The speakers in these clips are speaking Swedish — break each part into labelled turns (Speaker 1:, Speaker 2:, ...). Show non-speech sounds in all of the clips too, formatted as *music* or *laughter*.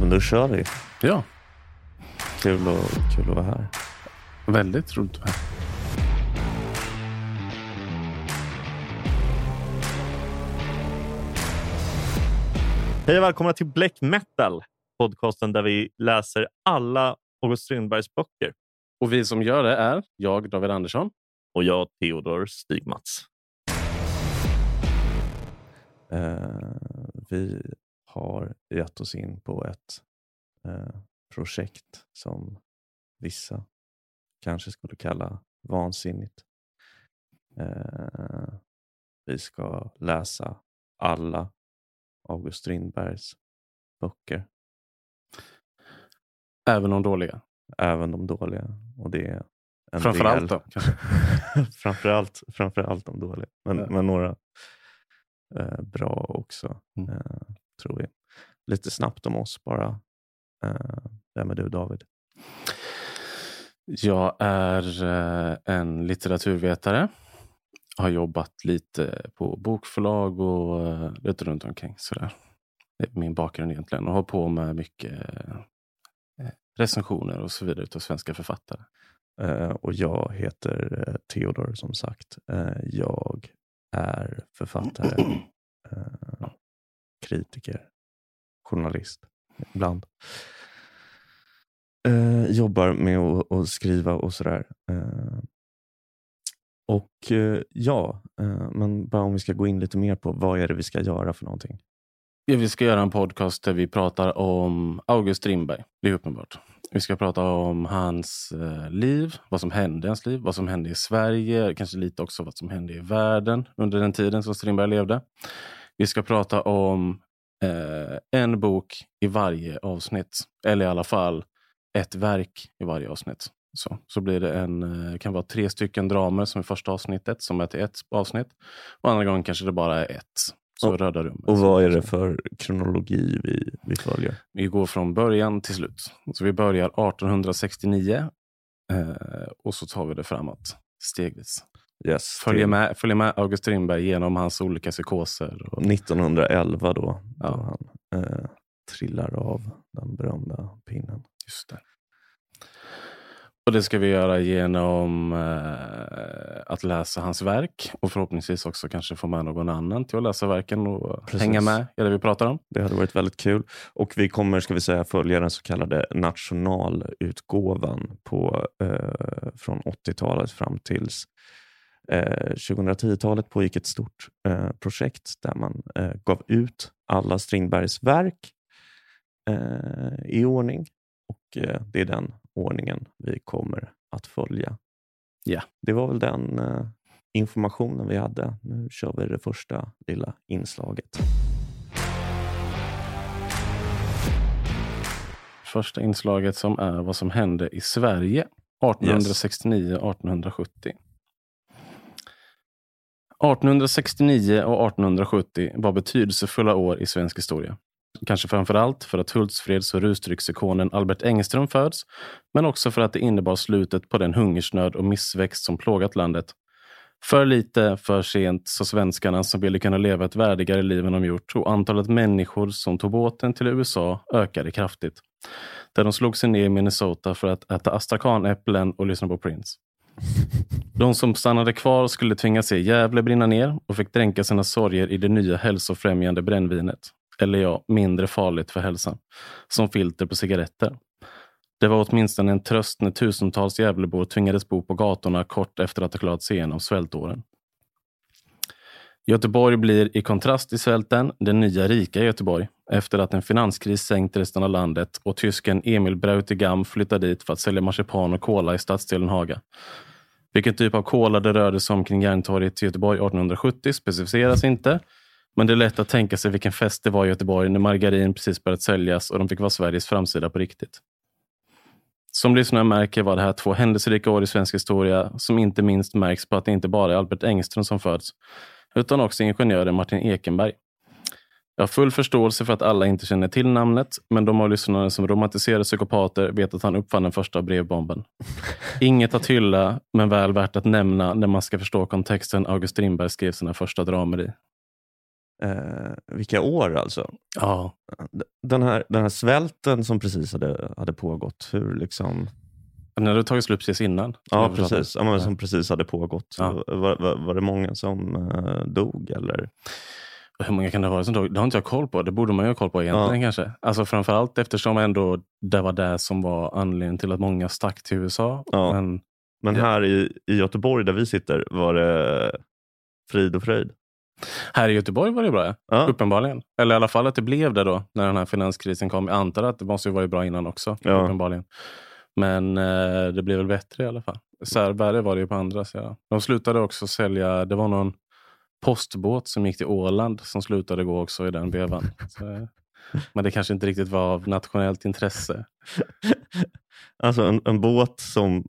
Speaker 1: Men då kör vi.
Speaker 2: Ja,
Speaker 1: Kul, och, kul att vara här.
Speaker 2: väldigt roligt att vara här.
Speaker 1: Hej och välkomna till Black Metal, podcasten där vi läser alla August Strindbergs böcker.
Speaker 2: Och vi som gör det är jag, David Andersson.
Speaker 1: Och jag, Theodor Stigmats. Eh, vi har gett oss in på ett eh, projekt som vissa kanske skulle kalla vansinnigt. Eh, vi ska läsa alla August Strindbergs böcker,
Speaker 2: Även de dåliga.
Speaker 1: även de dåliga. Och det är en
Speaker 2: Framförallt
Speaker 1: del.
Speaker 2: då. *laughs*
Speaker 1: Framförallt, framförallt de dåliga, men,
Speaker 2: Ja.
Speaker 1: men några eh, bra också,
Speaker 2: Mm.
Speaker 1: eh, tror vi. Lite snabbt om oss bara. Eh, vem är du David?
Speaker 2: Jag är eh, en litteraturvetare. Har jobbat lite på bokförlag och eh, lite runt omkring. Sådär. Det är min bakgrund egentligen. Och har på med mycket recensioner och så vidare utav svenska författare.
Speaker 1: Och jag heter Theodor som sagt. Jag är författare, *clears throat* kritiker, journalist ibland. Eh, jobbar med att, att skriva och sådär. Eh, och eh, ja, eh, men bara om vi ska gå in lite mer på vad är det vi ska göra för någonting.
Speaker 2: Ja, vi ska göra en podcast där vi pratar om August Strindberg. Det är uppenbart. Vi ska prata om hans eh, liv, vad som hände i hans liv, vad som hände i Sverige, kanske lite också vad som hände i världen under den tiden som Strindberg levde. Vi ska prata om eh, en bok i varje avsnitt, eller i alla fall ett verk i varje avsnitt. Så, så blir det en, eh, kan vara tre stycken dramer som i första avsnittet, som är till ett avsnitt. Och andra gången kanske det bara är ett. Så
Speaker 1: Och-
Speaker 2: Röda rummet.
Speaker 1: Och vad är det för kronologi vi, vi följer?
Speaker 2: Vi går från början till slut. Så vi börjar 1869 eh, och så tar vi det framåt stegvis.
Speaker 1: Yes,
Speaker 2: Följer
Speaker 1: till
Speaker 2: med, följer med August Strindberg genom hans olika psykoser. Och,
Speaker 1: 1911 då, då
Speaker 2: Ja.
Speaker 1: han eh, trillar av den berömda pinnen.
Speaker 2: just det. och det ska vi göra genom eh, att läsa hans verk och förhoppningsvis också kanske få med någon annan till att läsa verken och
Speaker 1: Precis.
Speaker 2: hänga med i det vi pratar om.
Speaker 1: Det hade varit väldigt kul. Och vi kommer, ska vi säga, följa den så kallade nationalutgåvan på, eh, från 80-talet fram tills eh, 2010-talet pågick ett stort eh, projekt där man eh, gav ut alla Strindbergs verk eh, i ordning. Och eh, det är den ordningen vi kommer att följa.
Speaker 2: Ja.
Speaker 1: Det var väl den eh, informationen vi hade. Nu kör vi det första lilla inslaget.
Speaker 2: Första inslaget som är vad som hände i Sverige 1869-1870. 1869 och 1870 var betydelsefulla år i svensk historia. Kanske framför allt för att Hultsfreds och rusdrycksikonen Albert Engström föds, men också för att det innebar slutet på den hungersnöd och missväxt som plågat landet. För lite, för sent, så svenskarna som ville kunna leva ett värdigare liv än de gjort och antalet människor som tog båten till USA ökade kraftigt. Där de slog sig ner i Minnesota för att äta astrakanäpplen och lyssna på Prince. *laughs* De som stannade kvar skulle tvingas se Gävle brinna ner och fick dränka sina sorger i det nya hälsofrämjande brännvinet. Eller ja, mindre farligt för hälsan. Som filter på cigaretter. Det var åtminstone en tröst när tusentals Gävlebor tvingades bo på gatorna kort efter att ha klarat sig igenom svältåren. Göteborg blir i kontrast till svälten den nya rika Göteborg efter att en finanskris sänkt resten av landet och tysken Emil Brautigam flyttade dit för att sälja marsipan och kola i stadsdelen Haga. Vilken typ av kola det rörde sig om kring Järntorget i Göteborg 1870 specificeras inte. Men det är lätt att tänka sig vilken fest det var i Göteborg när margarin precis börjat säljas och de fick vara Sveriges framsida på riktigt. Som lyssnare märker var det här två händelserika år i svensk historia som inte minst märks på att det inte bara är Albert Engström som föds, utan också ingenjören Martin Ekenberg. Jag har full förståelse för att alla inte känner till namnet, men de av lyssnarna som romantiserar psykopater vet att han uppfann den första brevbomben. *laughs* Inget att hylla, men väl värt att nämna när man ska förstå kontexten August Strindberg skrev sina första dramer i.
Speaker 1: Eh, vilka år alltså.
Speaker 2: Ja.
Speaker 1: Den här, den här svälten som precis hade, hade pågått, hur liksom...
Speaker 2: Den hade tagit slut precis innan.
Speaker 1: Ja, precis. Ja, som precis hade pågått.
Speaker 2: Ja.
Speaker 1: Var, var, var det många som eh, dog? Eller?
Speaker 2: Hur många kan det vara som dog? Det har inte jag koll på. Det borde man ju ha koll på egentligen kanske. Alltså framförallt eftersom ändå det var det som var anledningen till att många stack till USA.
Speaker 1: Ja.
Speaker 2: Men
Speaker 1: Men
Speaker 2: Ja.
Speaker 1: här i, i Göteborg där vi sitter var det frid och fröjd.
Speaker 2: här i Göteborg var det bra, ja.
Speaker 1: Ja,
Speaker 2: uppenbarligen. Eller i alla fall att det blev det då när den här finanskrisen kom. Jag antar att det måste ju varit bra innan också.
Speaker 1: Ja.
Speaker 2: Uppenbarligen. Men eh, det blev väl bättre i alla fall. Värre var det ju på andra sidan. De slutade också sälja, det var någon postbåt som gick till Åland som slutade gå också i den vevan. *laughs* Så, men det kanske inte riktigt var av nationellt intresse. *laughs*
Speaker 1: alltså en, en båt som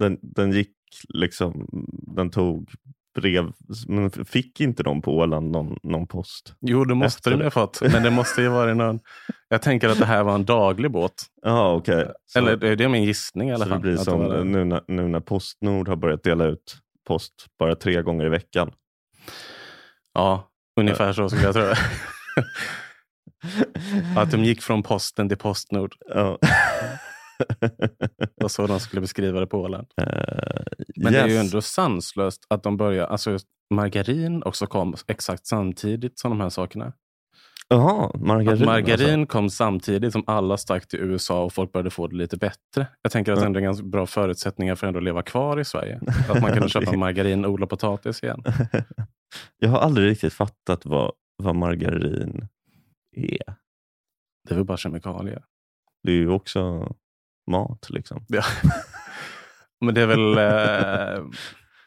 Speaker 1: den, den gick liksom, den tog brev, men fick inte de på Åland någon, någon post?
Speaker 2: Jo, det måste de
Speaker 1: det.
Speaker 2: ha fått. Men det måste ju vara någon... Jag tänker att det här var en daglig båt. *laughs*
Speaker 1: Ja, okej. Så-
Speaker 2: Eller det är det min gissning i alla
Speaker 1: Så
Speaker 2: fall.
Speaker 1: det blir som
Speaker 2: var det.
Speaker 1: nu när, nu när Postnord har börjat dela ut post bara tre gånger i veckan.
Speaker 2: Ja, ungefär så skulle jag tro. *laughs* Att de gick från posten till Postnord.
Speaker 1: ja.
Speaker 2: Det var så de skulle beskriva det på Åland.
Speaker 1: Eh,
Speaker 2: Men det är ju
Speaker 1: yes.
Speaker 2: ändå sanslöst att de börjar... Alltså margarin också kom exakt samtidigt som de här sakerna.
Speaker 1: Jaha, margarin.
Speaker 2: Att margarin
Speaker 1: Alltså.
Speaker 2: kom samtidigt som alla stack till USA och folk började få det lite bättre. Jag tänker att det ändå är ganska bra förutsättningar för att ändå leva kvar i Sverige. *laughs* Att man kunde köpa margarin och odla potatis igen. *laughs*
Speaker 1: Jag har aldrig riktigt fattat vad, vad margarin är.
Speaker 2: Det är väl bara kemikalier.
Speaker 1: Det är ju också mat liksom.
Speaker 2: Ja. *laughs* Men det är väl eh,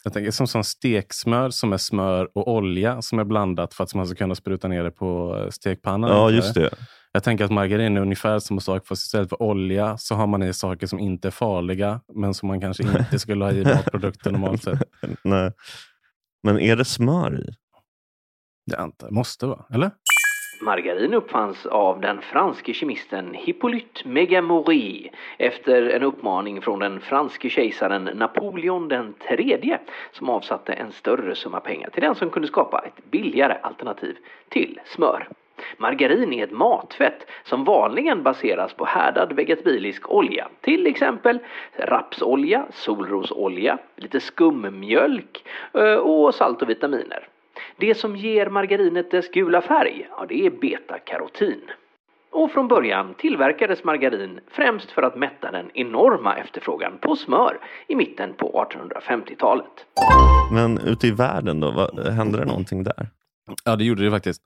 Speaker 2: jag tänker, som, som steksmör som är smör och olja som är blandat för att man ska kunna spruta ner det på eh, stekpannan.
Speaker 1: Ja, just det.
Speaker 2: Jag tänker att margarin är ungefär samma sak. Fast istället för olja så har man i saker som inte är farliga men som man kanske inte skulle ha i *laughs* matprodukter normalt sett.
Speaker 1: Nej. Men är det smör i?
Speaker 2: Det antar måste vara, eller?
Speaker 3: Margarin uppfanns av den franske kemisten Hippolyte Megamori efter en uppmaning från den franske kejsaren Napoleon den tredje som avsatte en större summa pengar till den som kunde skapa ett billigare alternativ till smör. Margarin är ett matfett som vanligen baseras på härdad vegetabilisk olja, till exempel rapsolja, solrosolja, lite skummjölk eh, och salt och vitaminer. Det som ger margarinet dess gula färg, ja det är betakarotin. Och från början tillverkades margarin främst för att mätta den enorma efterfrågan på smör i mitten på 1850-talet.
Speaker 1: Men ute i världen då? Vad, hände det någonting där?
Speaker 2: Ja, det gjorde det faktiskt.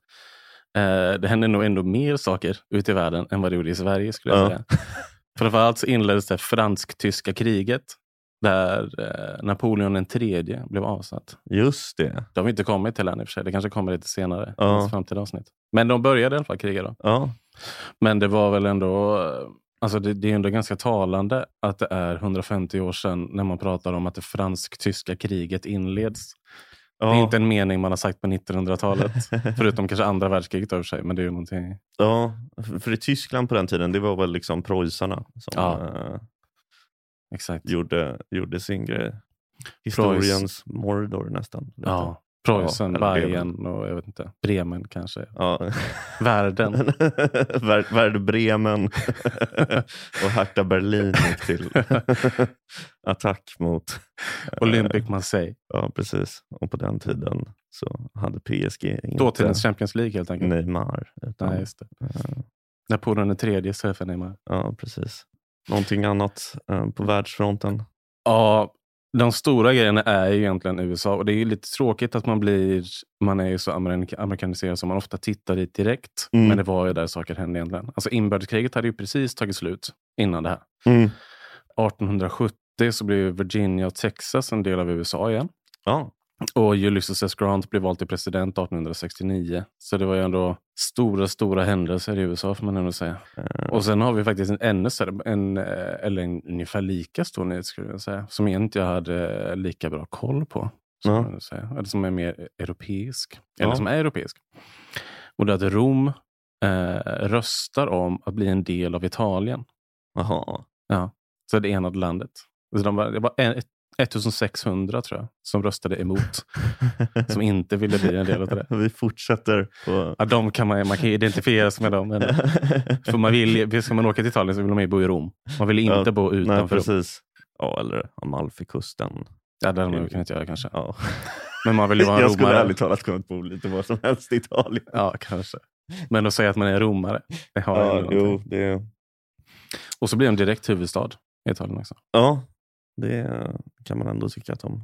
Speaker 2: Eh, det hände nog ändå mer saker ute i världen än vad det gjorde i Sverige. skulle jag
Speaker 1: Ja.
Speaker 2: säga. *laughs* Framförallt så inleddes det fransk-tyska kriget där eh, Napoleon den tredje blev avsatt.
Speaker 1: Just det.
Speaker 2: Det har vi inte kommit till än i och för sig. Det kanske kommer lite senare.
Speaker 1: Ja.
Speaker 2: i framtida avsnitt. Men de började i alla fall kriga då.
Speaker 1: Ja,
Speaker 2: Men det var väl ändå... eh, Alltså det, det är ändå ganska talande att det är 150 år sedan när man pratar om att det fransk-tyska kriget inleds.
Speaker 1: Ja.
Speaker 2: Det är inte en mening man har sagt på 1900-talet. *laughs* Förutom kanske andra världskriget över sig. Men det är ju någonting...
Speaker 1: Ja, för- i Tyskland på den tiden, det var väl liksom preussarna som
Speaker 2: Ja.
Speaker 1: eh,
Speaker 2: Exakt.
Speaker 1: gjorde, gjorde sin grej. Historiens Mordor nästan.
Speaker 2: Ja. Preussen,
Speaker 1: Ja,
Speaker 2: Bayern och jag vet inte. Bremen kanske.
Speaker 1: Ja.
Speaker 2: Världen. *laughs*
Speaker 1: Werder Bremen *laughs* och Hertha Berlin gick till *laughs* attack mot...
Speaker 2: Olympic Marseille.
Speaker 1: Ja, precis. Och på den tiden så hade PSG inte
Speaker 2: Dåtidens Champions League helt enkelt.
Speaker 1: Neymar. Utan,
Speaker 2: Nej, just det.
Speaker 1: eh,
Speaker 2: Napoleon den tredje för Neymar.
Speaker 1: ja, precis. Någonting annat eh, på världsfronten?
Speaker 2: Ja, de stora grejerna är ju egentligen USA. Och det är ju lite tråkigt att man blir... Man är ju så amerik- amerikaniserad som man ofta tittar dit direkt.
Speaker 1: Mm.
Speaker 2: Men det var ju där saker hände egentligen. Alltså inbördeskriget hade ju precis tagit slut innan det här.
Speaker 1: Mm.
Speaker 2: 1870 så blev Virginia och Texas en del av USA igen.
Speaker 1: Ja,
Speaker 2: Och Ulysses S. Grant blev vald till president 1869. Så det var ju ändå stora, stora händelser i USA får man ändå säga.
Speaker 1: eh,
Speaker 2: Och sen har vi faktiskt en ännu större, en, eh, eller en ungefär lika stor nyhet skulle jag säga. Som jag inte hade lika bra koll på. Vill säga. Eller som är mer europeisk.
Speaker 1: Ja.
Speaker 2: Eller som är europeisk. Och det är att Rom eh, röstar om att bli en del av Italien.
Speaker 1: Jaha.
Speaker 2: Ja. Så det enade landet. Så de var, det var en, ett, 1600 tror jag, som röstade emot. *laughs* som inte ville bli en del av det.
Speaker 1: Vi fortsätter på...
Speaker 2: Ja, de kan man, man kan identifiera sig med dem. Men, *laughs* för man vill, ska man åka till Italien så vill man ju bo i Rom. Man vill inte
Speaker 1: Ja,
Speaker 2: bo
Speaker 1: Nej,
Speaker 2: utanför Rom.
Speaker 1: precis. Ja, eller Amalfikusten.
Speaker 2: Ja, det hade man kunnat göra kanske.
Speaker 1: Ja.
Speaker 2: Men man vill ju vara en
Speaker 1: Jag skulle ärligt talat kunnat bo lite var som helst i Italien.
Speaker 2: Ja, kanske. Men att säga att man är romare. Det har
Speaker 1: Ja, jo, det,
Speaker 2: Och så blir de direkt huvudstad i Italien också.
Speaker 1: ja, det kan man ändå tycka att de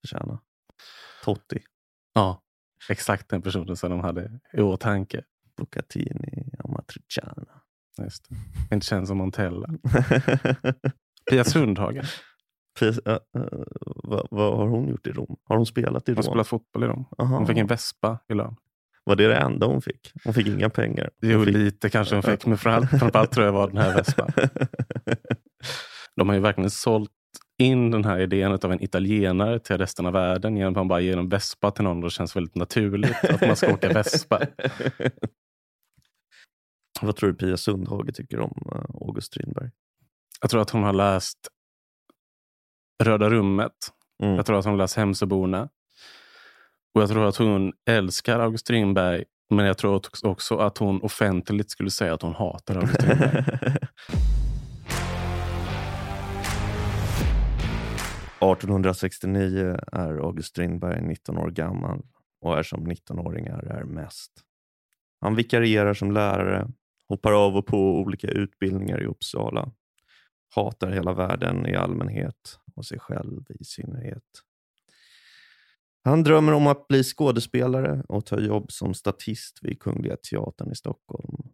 Speaker 1: förtjänar. Totti,
Speaker 2: Ja, exakt den personen som de hade i åtanke.
Speaker 1: Bucatini, Amatriciana.
Speaker 2: Just det. Inte känd som Montella. *laughs* Pia Sundhage
Speaker 1: Precis, äh, äh, vad, vad har hon gjort i Rom? Har hon spelat i Rom?
Speaker 2: spelat fotboll i dem.
Speaker 1: Aha.
Speaker 2: Hon fick en vespa i lön.
Speaker 1: Var det det enda hon fick? Hon fick inga pengar. Hon
Speaker 2: Jo,
Speaker 1: fick...
Speaker 2: lite kanske hon fick, men framförallt, *laughs* framförallt tror jag var den här vespan. *laughs* De har ju verkligen sålt in den här idén av en italienare till resten av världen genom att man bara ger en vespa till någon och det känns väldigt naturligt att man ska åka vespa. *laughs*
Speaker 1: Vad tror du Pia Sundhage tycker om äh, August Strindberg?
Speaker 2: Jag tror att hon har läst Röda rummet.
Speaker 1: Mm.
Speaker 2: Jag tror att hon har läst Hemsöborna. Och jag tror att hon älskar August Strindberg. Men jag tror också att hon offentligt skulle säga att hon hatar August Strindberg. *laughs*
Speaker 1: 1869 är August Strindberg 19 år gammal och är som 19-åringar är mest. Han vikarierar som lärare, hoppar av och på olika utbildningar i Uppsala, hatar hela världen i allmänhet och sig själv i synnerhet. Han drömmer om att bli skådespelare och ta jobb som statist vid Kungliga Teatern i Stockholm.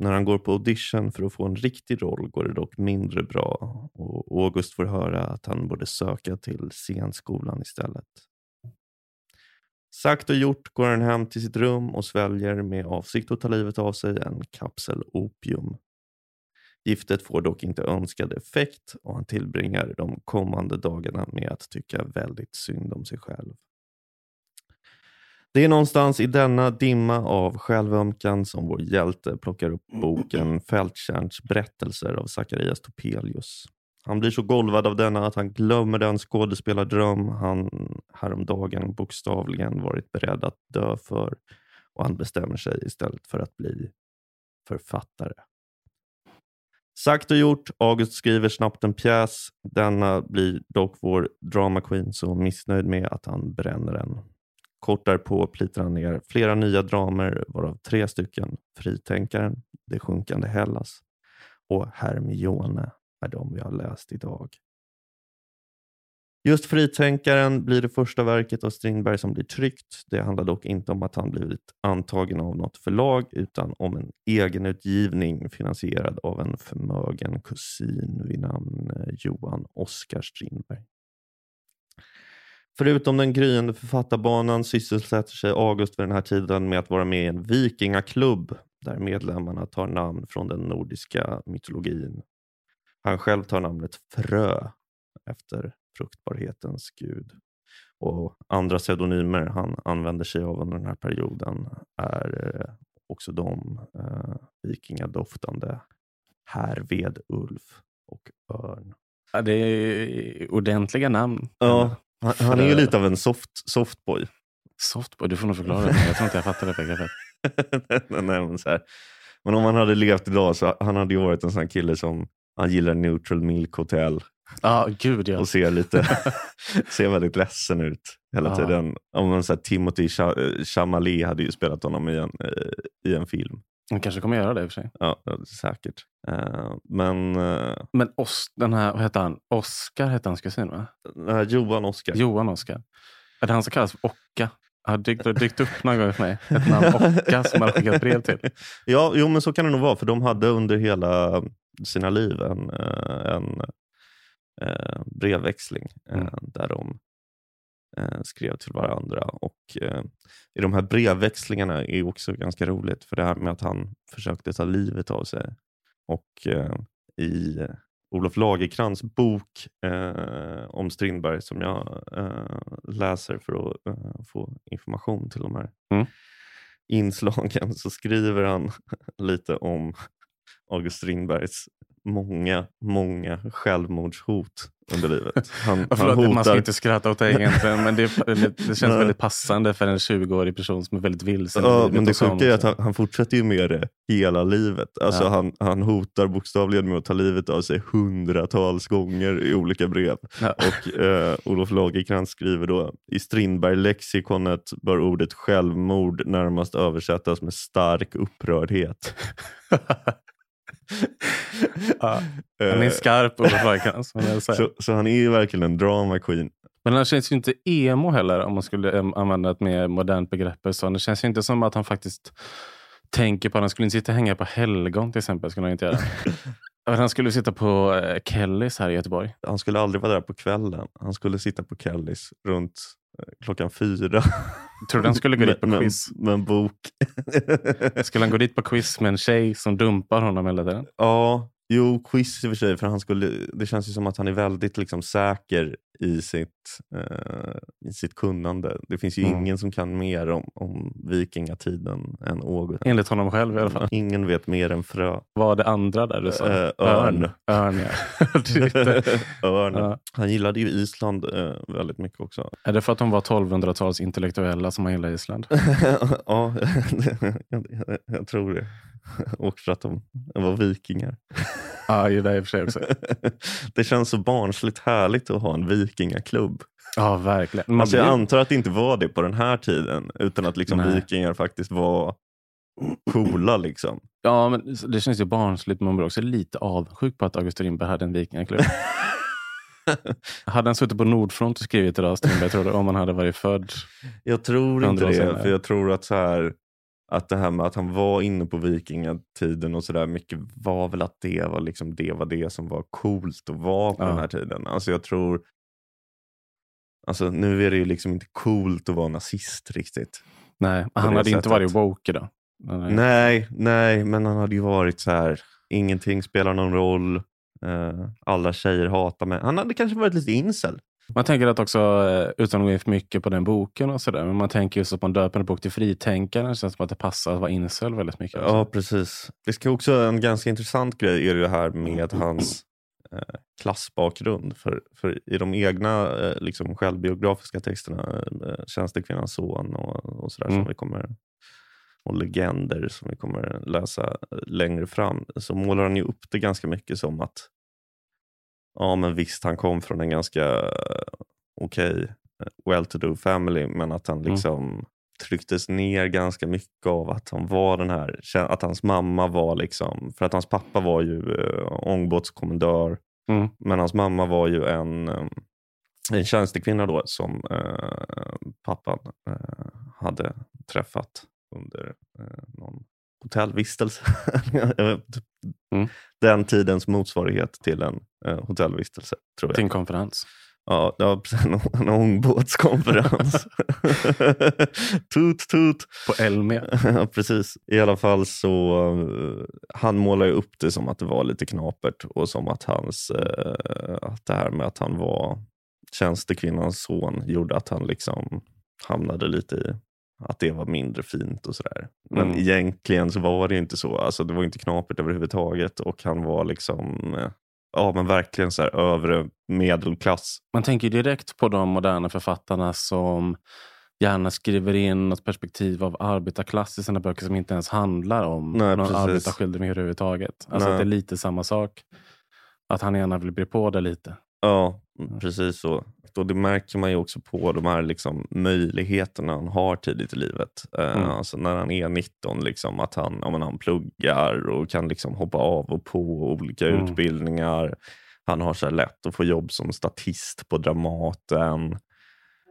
Speaker 1: När han går på audition för att få en riktig roll går det dock mindre bra och August får höra att han borde söka till scenskolan istället. Sagt och gjort går han hem till sitt rum och sväljer med avsikt att ta livet av sig en kapsel opium. Giftet får dock inte önskad effekt och han tillbringar de kommande dagarna med att tycka väldigt synd om sig själv. Det är någonstans i denna dimma av självömkan som vår hjälte plockar upp boken Fälttjärns berättelser av Zacharias Topelius. Han blir så golvad av denna att han glömmer den skådespelardröm han häromdagen bokstavligen varit beredd att dö för och han bestämmer sig istället för att bli författare. Sagt och gjort, August skriver snabbt en pjäs. Denna blir dock vår drama queen så missnöjd med att han bränner den. Kort därpå plitar han ner flera nya dramer, varav tre stycken Fritänkaren, Det sjunkande Hellas och Hermione är de vi har läst idag. Just Fritänkaren blir det första verket av Strindberg som blir tryckt. Det handlar dock inte om att han blivit antagen av något förlag utan om en egenutgivning finansierad av en förmögen kusin vid namn eh, Johan Oskar Strindberg. Förutom den gryende författarbanan sysselsätter sig August vid den här tiden med att vara med i en vikingaklubb där medlemmarna tar namn från den nordiska mytologin. Han själv tar namnet Frö efter fruktbarhetens gud. Och andra pseudonymer han använder sig av under den här perioden är eh, också de eh, vikingadoftande Härved, Ulf och Örn.
Speaker 2: Ja, det är ordentliga namn.
Speaker 1: Ja, han, han är ju lite av en soft, softboy.
Speaker 2: Softboy, du får nog förklara det. Jag tror inte jag fattar det begreppet. *laughs*
Speaker 1: Nej, men, så här. men om han hade levt idag så han hade ju varit en sån kille som han gillar Neutral Milk Hotel
Speaker 2: Ja, gud ja.
Speaker 1: och ser lite *laughs* ser väldigt ledsen ut hela
Speaker 2: Ja.
Speaker 1: tiden. Om man, så här, Timothy Cha- Chalamet hade ju spelat honom i en, eh, i en film.
Speaker 2: Han kanske kommer göra det i och för sig.
Speaker 1: Ja, säkert. Eh, men uh,
Speaker 2: Men Os, den här, vad heter han? Oscar hette hans kusin va?
Speaker 1: här Johan Oskar.
Speaker 2: Johan Oscar. Är det han som kallas för Ocka? Har dykt, dykt upp någon gång för mig. *laughs* Ett namn Ocka som har skickat brev till.
Speaker 1: Ja, jo, men så kan det nog vara. För de hade under hela sina liv en, eh, en brevväxling
Speaker 2: Mm.
Speaker 1: där de eh, skrev till varandra. Och eh, I de här brevväxlingarna är också ganska roligt. För det här med att han försökte ta livet av sig. Och eh, i Olof Lagerkrans bok eh, om Strindberg som jag eh, läser för att eh, få information till de här
Speaker 2: Mm.
Speaker 1: inslagen så skriver han *laughs* lite om August Strindbergs många, många självmordshot under livet. *laughs* Han,
Speaker 2: Ja, förlåt,
Speaker 1: han
Speaker 2: Man ska
Speaker 1: hotar,
Speaker 2: inte skratta åt det egentligen, men det, det, känns *laughs* väldigt passande för en 20-årig person som är väldigt vilsen.
Speaker 1: ja, men det sjuka är att han, han fortsätter ju med det hela livet. Alltså
Speaker 2: Ja.
Speaker 1: han, han hotar bokstavligen med att ta livet av sig hundratals gånger i olika brev.
Speaker 2: Ja. *laughs*
Speaker 1: Och eh, Olof Lagercrantz skriver då i Strindberg-lexikonet bör ordet självmord närmast översättas med stark upprördhet. *laughs*
Speaker 2: Ja, Han är
Speaker 1: Eh,
Speaker 2: skarp, Olof säger.
Speaker 1: så, så han är ju verkligen en drama queen.
Speaker 2: Men han känns ju inte emo heller, om man skulle använda ett mer modernt begrepp. Så det känns ju inte som att han faktiskt tänker på... Han skulle inte sitta och hänga på helgon till exempel. Skulle han inte göra. *laughs* Han skulle sitta på eh, Kellys här i Göteborg.
Speaker 1: Han skulle aldrig vara där på kvällen. Han skulle sitta på Kellys runt eh, klockan fyra.
Speaker 2: Tror du han skulle gå *laughs* dit på
Speaker 1: med,
Speaker 2: quiz?
Speaker 1: Med, med en bok.
Speaker 2: Skulle han gå dit på quiz med en tjej som dumpar honom hela tiden?
Speaker 1: ja, jo, quiz i och för sig. För han skulle, det känns ju som att han är väldigt liksom, säker i sitt, eh, i sitt kunnande. Det finns ju
Speaker 2: Mm.
Speaker 1: ingen som kan mer om, om vikingatiden än Åge.
Speaker 2: Enligt honom själv i alla fall.
Speaker 1: Ingen vet mer än frö.
Speaker 2: Vad var det andra där du sa?
Speaker 1: Eh, örn.
Speaker 2: Örn, ja. *laughs* *laughs*
Speaker 1: Örn.
Speaker 2: Ja.
Speaker 1: Han gillade ju Island eh, väldigt mycket också.
Speaker 2: Är det för att de var 1200-tals intellektuella som han gillar Island? *laughs*
Speaker 1: ja, jag, jag, jag tror det. Och för att de var vikingar.
Speaker 2: Ja, det och för sig också. *laughs*
Speaker 1: det känns så barnsligt härligt att ha en vikingaklubb.
Speaker 2: Ja, verkligen. Man
Speaker 1: Alltså jag
Speaker 2: blir-
Speaker 1: antar att det inte var det på den här tiden, utan att liksom
Speaker 2: Nej.
Speaker 1: vikingar faktiskt var coola. Liksom.
Speaker 2: Ja, men det känns ju barnsligt, men man blir också lite avundsjuk på att August Strindberg hade en vikingaklubb. *laughs* hade han suttit på Nordfront och skrivit idag, Strindberg, tror du, om han hade varit född?
Speaker 1: Jag tror inte det,
Speaker 2: senare.
Speaker 1: för jag tror att så här att det här med att han var inne på vikingatiden och sådär mycket var väl att det var, liksom, det var det som var coolt att vara på
Speaker 2: Ja.
Speaker 1: den här tiden. Alltså jag tror, alltså nu är det ju liksom inte coolt att vara nazist riktigt.
Speaker 2: Nej, han hade inte
Speaker 1: sättet.
Speaker 2: varit woke idag. Nej.
Speaker 1: Nej, nej, men han hade ju varit så här, ingenting spelar någon roll, eh, alla tjejer hatar mig. Han hade kanske varit lite incel.
Speaker 2: Man tänker att också, eh, utan att gå in för mycket på den boken och sådär, men man tänker just på en döpande bok till fritänkaren. Det känns som att det passar att vara incel väldigt mycket.
Speaker 1: Ja, precis. Det ska också en ganska intressant grej är det här med hans eh, klassbakgrund. För, för i de egna eh, liksom självbiografiska texterna, eh, Tjänstekvinnans son och, och sådär
Speaker 2: Mm.
Speaker 1: som vi kommer och legender som vi kommer läsa längre fram, så målar han ju upp det ganska mycket som att ja men visst, han kom från en ganska eh, okej eh, well-to-do family, men att han
Speaker 2: Mm.
Speaker 1: liksom trycktes ner ganska mycket av att han var den här, att hans mamma var liksom, för att hans pappa var ju eh, ångbåtskommendör,
Speaker 2: Mm.
Speaker 1: men hans mamma var ju en, eh, en tjänstekvinna då som eh, pappan eh, hade träffat under eh, någon hotellvistelse. *laughs*
Speaker 2: Mm.
Speaker 1: Den tidens motsvarighet till en eh, hotellvistelse, tror jag.
Speaker 2: Till en konferens.
Speaker 1: Ja, en, *laughs* en ångbåtskonferens. *laughs* tut tut.
Speaker 2: På Elmia. *laughs*
Speaker 1: Ja, precis. I alla fall så eh, han målar ju upp det som att det var lite knapert och som att hans, eh, att det här med att han var tjänstekvinnans son gjorde att han liksom hamnade lite i att det var mindre fint och sådär. Men
Speaker 2: Mm.
Speaker 1: egentligen så var det ju inte så. Alltså, det var inte knapert överhuvudtaget och han var liksom eh, ja, men verkligen så här övre medelklass.
Speaker 2: Man tänker direkt på de moderna författarna som gärna skriver in något perspektiv av arbetarklass i sina böcker som inte ens handlar om
Speaker 1: Nej,
Speaker 2: någon arbetarskildring överhuvudtaget. Alltså
Speaker 1: Nej.
Speaker 2: att det är lite samma sak. Att han gärna vill bli på det lite.
Speaker 1: Ja, precis så. Och det märker man ju också på de här liksom möjligheterna han har tidigt i livet. Eh,
Speaker 2: Mm.
Speaker 1: Alltså när han är 19, liksom, att han, ja, men han pluggar och kan liksom hoppa av och på olika
Speaker 2: Mm.
Speaker 1: utbildningar. Han har så lätt att få jobb som statist på Dramaten.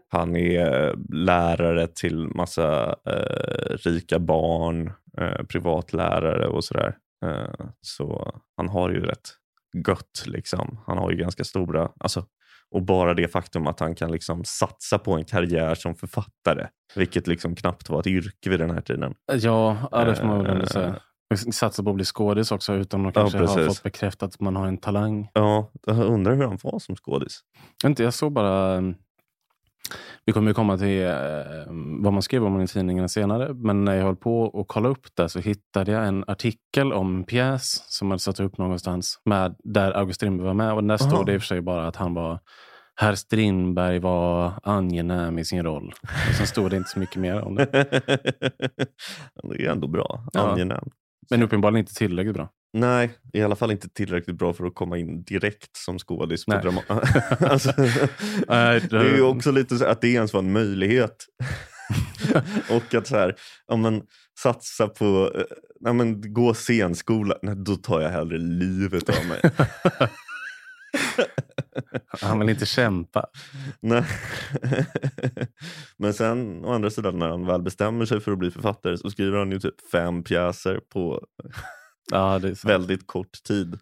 Speaker 1: Han är lärare till massa eh, rika barn, eh, privatlärare och sådär. Eh, så han har ju rätt gött. Liksom. Han har ju ganska stora, alltså, och bara det faktum att han kan liksom satsa på en karriär som författare, vilket liksom knappt var ett yrke vid den här tiden.
Speaker 2: Ja, ja det får man väl ändå
Speaker 1: Eh,
Speaker 2: säga. Satsa på att bli skådis också utan att
Speaker 1: Ja,
Speaker 2: kanske ha
Speaker 1: precis.
Speaker 2: fått bekräftat att man har en talang.
Speaker 1: Ja, jag undrar hur han var som skådis.
Speaker 2: Inte, jag såg bara... Vi kommer ju komma till eh, vad man skrev om i tidningen senare. Men när jag höll på och kolla upp det så hittade jag en artikel om en pjäs som hade satt upp någonstans med, där August Strindberg var med. Och där stod det i och för sig bara att han var Herr Strindberg var angenäm i sin roll. Och sen stod det inte så mycket mer om det. *laughs*
Speaker 1: det är ändå bra.
Speaker 2: Ja. Men uppenbarligen inte tillräckligt bra.
Speaker 1: Nej, i alla fall inte tillräckligt bra för att komma in direkt som skådis på
Speaker 2: Nej.
Speaker 1: drama. *laughs* *laughs* alltså,
Speaker 2: Nej,
Speaker 1: det är ju också lite så att det ens var en möjlighet. *laughs* och att så här, om man satsa på, eh, ja, men, gå scenskola, nej, då tar jag hellre livet av mig. *laughs*
Speaker 2: Han vill inte kämpa.
Speaker 1: Nej. Men sen å andra sidan när han väl bestämmer sig för att bli författare så skriver han ju typ fem pjäser på *laughs*
Speaker 2: Ja,
Speaker 1: väldigt kort tid.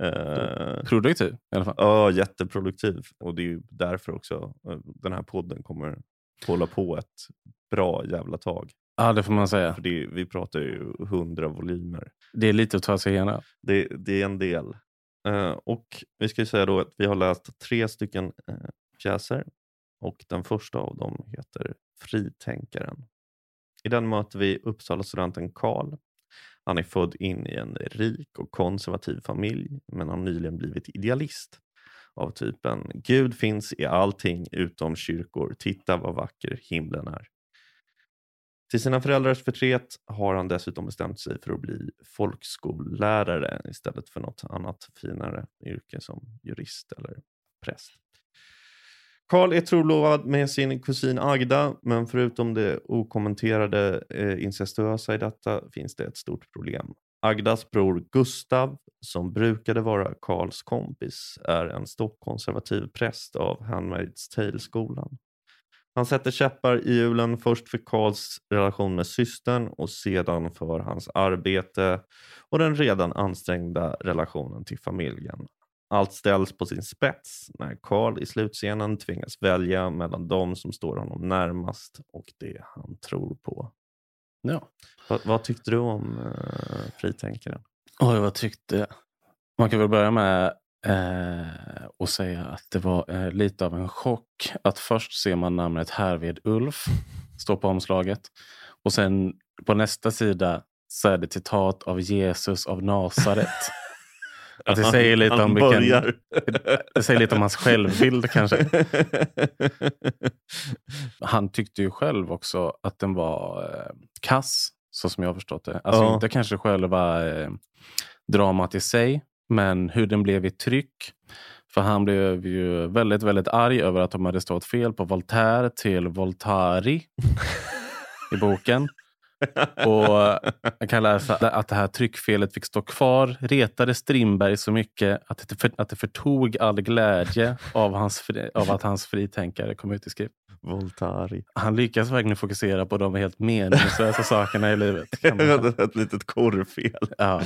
Speaker 1: Eh,
Speaker 2: Produktiv i alla fall.
Speaker 1: Ja, jätteproduktiv. Och det är ju därför också eh, den här podden kommer hålla på ett bra jävla tag.
Speaker 2: Ja, det får man säga.
Speaker 1: För det, vi pratar ju hundra volymer.
Speaker 2: Det är lite att ta sig igenom.
Speaker 1: Det, det är en del. Eh, och vi ska ju säga då att vi har läst tre stycken eh, pjäser och den första av dem heter Fritänkaren. I den möter vi Uppsala-studenten Karl. Han är född in i en rik och konservativ familj men har nyligen blivit idealist av typen Gud finns i allting utom kyrkor, titta vad vacker himlen är. Till sina föräldrars förtret har han dessutom bestämt sig för att bli folkskollärare istället för något annat finare yrke som jurist eller präst. Karl är trolovad med sin kusin Agda, men förutom det okommenterade eh, incestuösa i detta finns det ett stort problem. Agdas bror Gustav, som brukade vara Karls kompis, är en stockkonservativ präst av Handmaid's Tale-skolan. Han sätter käppar i hjulen först för Karls relation med systern och sedan för hans arbete och den redan ansträngda relationen till familjen. Allt ställs på sin spets när Karl i slutscenen tvingas välja mellan de som står honom närmast och det han tror på.
Speaker 2: Ja.
Speaker 1: Vad, vad tyckte du om uh, Fritänkaren?
Speaker 2: Oj, vad tyckte jag? Man kan väl börja med eh, att säga att det var eh, lite av en chock att först ser man namnet Härved Ulf stå på omslaget och sen på nästa sida så är det citat av Jesus av Nasaret. *laughs* Att det säger lite
Speaker 1: Han
Speaker 2: om vilken-. Det säger lite om hans självbild kanske. *laughs* Han tyckte ju själv också att den var eh, kass, så som jag har förstått det. Alltså
Speaker 1: Ja.
Speaker 2: inte kanske själva eh, dramat i sig, men hur den blev i tryck. För han blev ju väldigt, väldigt arg över att de hade stått fel på Voltaire till Voltari *laughs* i boken. Och jag kan läsa att det här tryckfelet fick stå kvar. Retade Strindberg så mycket att det, för, att det förtog all glädje av, hans, fri- av att hans fritänkare kom ut i skrift.
Speaker 1: Voltari.
Speaker 2: Han lyckas verkligen fokusera på de helt meningslösa *laughs* sakerna i livet. man säga.
Speaker 1: ett litet korrfel.
Speaker 2: Ja.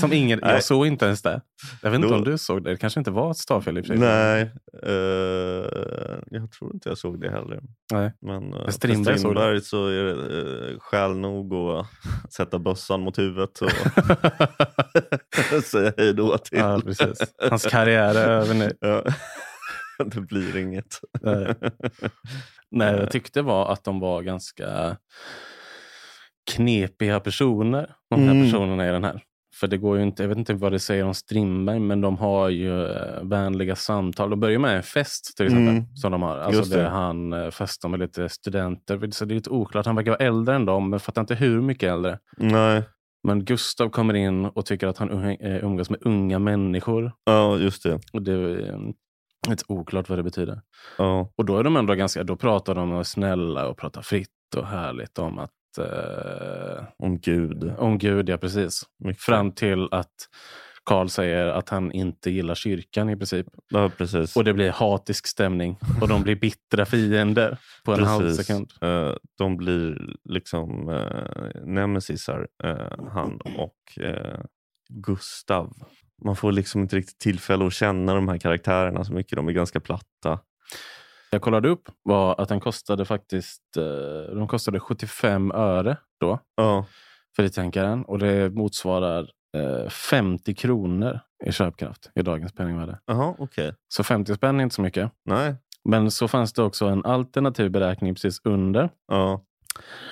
Speaker 2: Som ingen,
Speaker 1: Nej.
Speaker 2: jag såg inte ens det. Jag vet inte
Speaker 1: Då-
Speaker 2: om du såg det. Det kanske inte var ett stavfel i och för sig.
Speaker 1: Nej, eh, jag tror inte jag såg det heller.
Speaker 2: Nej.
Speaker 1: Men uh,
Speaker 2: Strindberg.
Speaker 1: Strindberg så är det uh, skäl nog att *laughs* sätta bössan mot huvudet och *laughs* säga hej då till.
Speaker 2: ja, precis. Hans karriär är över nu.
Speaker 1: Ja. *laughs* det blir inget.
Speaker 2: Nej. *laughs* Nej, jag tyckte var att de var ganska knepiga personer. De här
Speaker 1: Mm.
Speaker 2: personerna i den här. För det går ju inte, jag vet inte vad det säger om Strindberg, men de har ju eh, vänliga samtal. De börjar med en fest till exempel.
Speaker 1: Mm.
Speaker 2: Som de har. Alltså det.
Speaker 1: det.
Speaker 2: han eh, festar med lite studenter. Så det är lite oklart. Han verkar vara äldre än dem, men fattar inte hur mycket äldre.
Speaker 1: Nej,
Speaker 2: Men Gustav kommer in och tycker att han eh, umgås med unga människor.
Speaker 1: ja just det.
Speaker 2: Och det lite oklart vad det betyder.
Speaker 1: Ja.
Speaker 2: Och då är de ändå ganska, då pratar de snälla och pratar fritt och härligt om att eh,
Speaker 1: Om Gud.
Speaker 2: om Gud, ja precis.
Speaker 1: Mycket.
Speaker 2: Fram till att Karl säger att han inte gillar kyrkan i princip.
Speaker 1: Ja, precis.
Speaker 2: Och det blir hatisk stämning. Och de blir bittra fiender på en halv sekund.
Speaker 1: Eh, de blir liksom uh, nemesisar, eh, han och eh, Gustav. Man får liksom inte riktigt tillfälle att känna de här karaktärerna så mycket. De är ganska platta.
Speaker 2: Jag kollade upp var att den kostade faktiskt eh, de kostade 75 öre då.
Speaker 1: Ja,
Speaker 2: Fritänkaren. Och det motsvarar eh, 50 kronor i köpkraft i dagens penningvärde.
Speaker 1: jaha, okej.
Speaker 2: Så 50 spänn är inte så mycket.
Speaker 1: Nej,
Speaker 2: Men så fanns det också en alternativ beräkning precis under.
Speaker 1: Ja.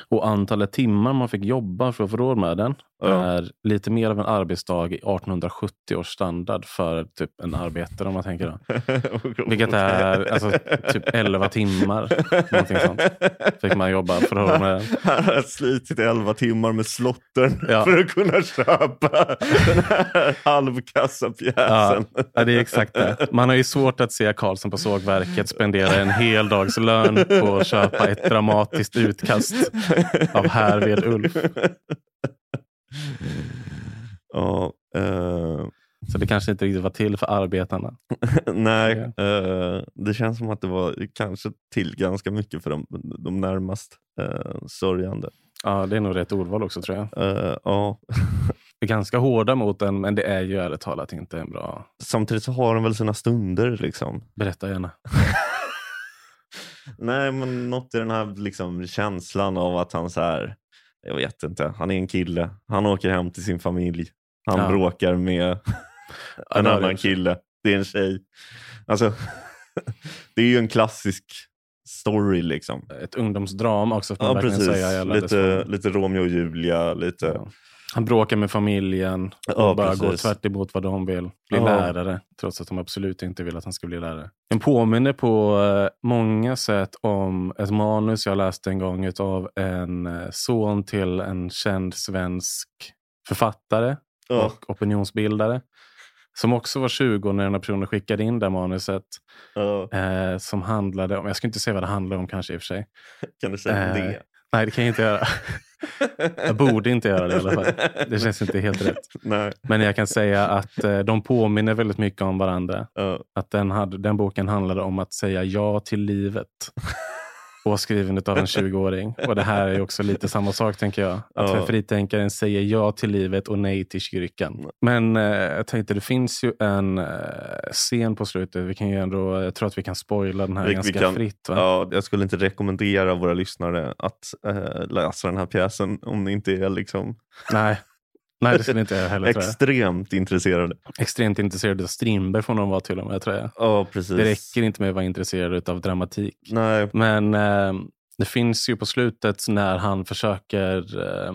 Speaker 2: Och antalet timmar man fick jobba för att få råd med den
Speaker 1: Ja.
Speaker 2: är lite mer av en arbetsdag i 1870 års standard för typ en arbetare om man tänker då. *laughs* Vilket är alltså, typ 11 timmar. Någonting sånt. Fick man jobba för att med.
Speaker 1: Han har slitit i elva timmar med slotten
Speaker 2: Ja.
Speaker 1: för att kunna köpa den här halvkassapjäsen.
Speaker 2: Ja, det är exakt det. Man har ju svårt att se Karlsson på sågverket spendera en hel dags lön på att köpa ett dramatiskt utkast av Härved Ulf. *laughs*
Speaker 1: Ja, eh,
Speaker 2: Så det kanske inte riktigt var till för arbetarna. *laughs*
Speaker 1: nej, eh, det känns som att det var kanske till ganska mycket för de, de närmast eh, sörjande.
Speaker 2: Ja, det är nog rätt ordval också tror jag.
Speaker 1: Eh, ja. *laughs*
Speaker 2: Vi är ganska hårda mot den, men det är ju ärligt talat inte en bra...
Speaker 1: Samtidigt så har de väl sina stunder. liksom.
Speaker 2: Berätta gärna.
Speaker 1: Nej, men något i den här liksom, känslan av att han så här, jag vet inte, han är en kille. Han åker hem till sin familj. Han
Speaker 2: Ja.
Speaker 1: bråkar med *laughs*
Speaker 2: Ja,
Speaker 1: en
Speaker 2: har
Speaker 1: annan kille. Det är en tjej. Alltså, *laughs* det är ju en klassisk story liksom.
Speaker 2: Ett ungdomsdrama också får man
Speaker 1: Ja, precis.
Speaker 2: säga.
Speaker 1: Lite, lite Romeo och Julia. Lite.
Speaker 2: Ja. Han bråkar med familjen och
Speaker 1: Ja,
Speaker 2: bara går
Speaker 1: precis.
Speaker 2: tvärt emot vad de vill. Blir
Speaker 1: Ja.
Speaker 2: lärare, trots att de absolut inte vill att han ska bli lärare. Den påminner på eh, många sätt om ett manus jag läste en gång av en eh, son till en känd svensk författare
Speaker 1: Ja.
Speaker 2: och opinionsbildare. Som också var 20 när den här personen skickade in det manuset. Eh, som handlade om, jag ska inte säga vad det handlar om kanske i och för sig.
Speaker 1: Kan du säga
Speaker 2: Eh,
Speaker 1: det?
Speaker 2: Nej, det kan jag inte göra. Jag borde inte göra det i alla fall. Det känns inte helt rätt.
Speaker 1: Nej.
Speaker 2: Men jag kan säga att eh, de påminner väldigt mycket om varandra.
Speaker 1: Ja.
Speaker 2: Att den, hade, den boken handlade om att säga ja till livet. Och skriven av en *laughs* 20-åring. Och det här är också lite samma sak tänker jag. Att
Speaker 1: Ja.
Speaker 2: fritänkaren säger ja till livet och nej till kyrkan. Men eh, jag tänkte det finns ju en eh, scen på slutet. Vi kan ju ändå, jag tror att vi kan spoila den här
Speaker 1: Vi- vi
Speaker 2: ganska
Speaker 1: kan-
Speaker 2: fritt. Va?
Speaker 1: Ja, jag skulle inte rekommendera våra lyssnare att eh, läsa den här pjäsen om ni inte är liksom
Speaker 2: Nej. Nej, det skulle inte jag heller tror jag.
Speaker 1: extremt intresserade.
Speaker 2: Extremt intresserad av Strindberg får de vara till och med tror jag.
Speaker 1: Ja, precis.
Speaker 2: Det räcker inte med att vara intresserad av dramatik.
Speaker 1: Nej,
Speaker 2: Men eh, det finns ju på slutet när han försöker eh,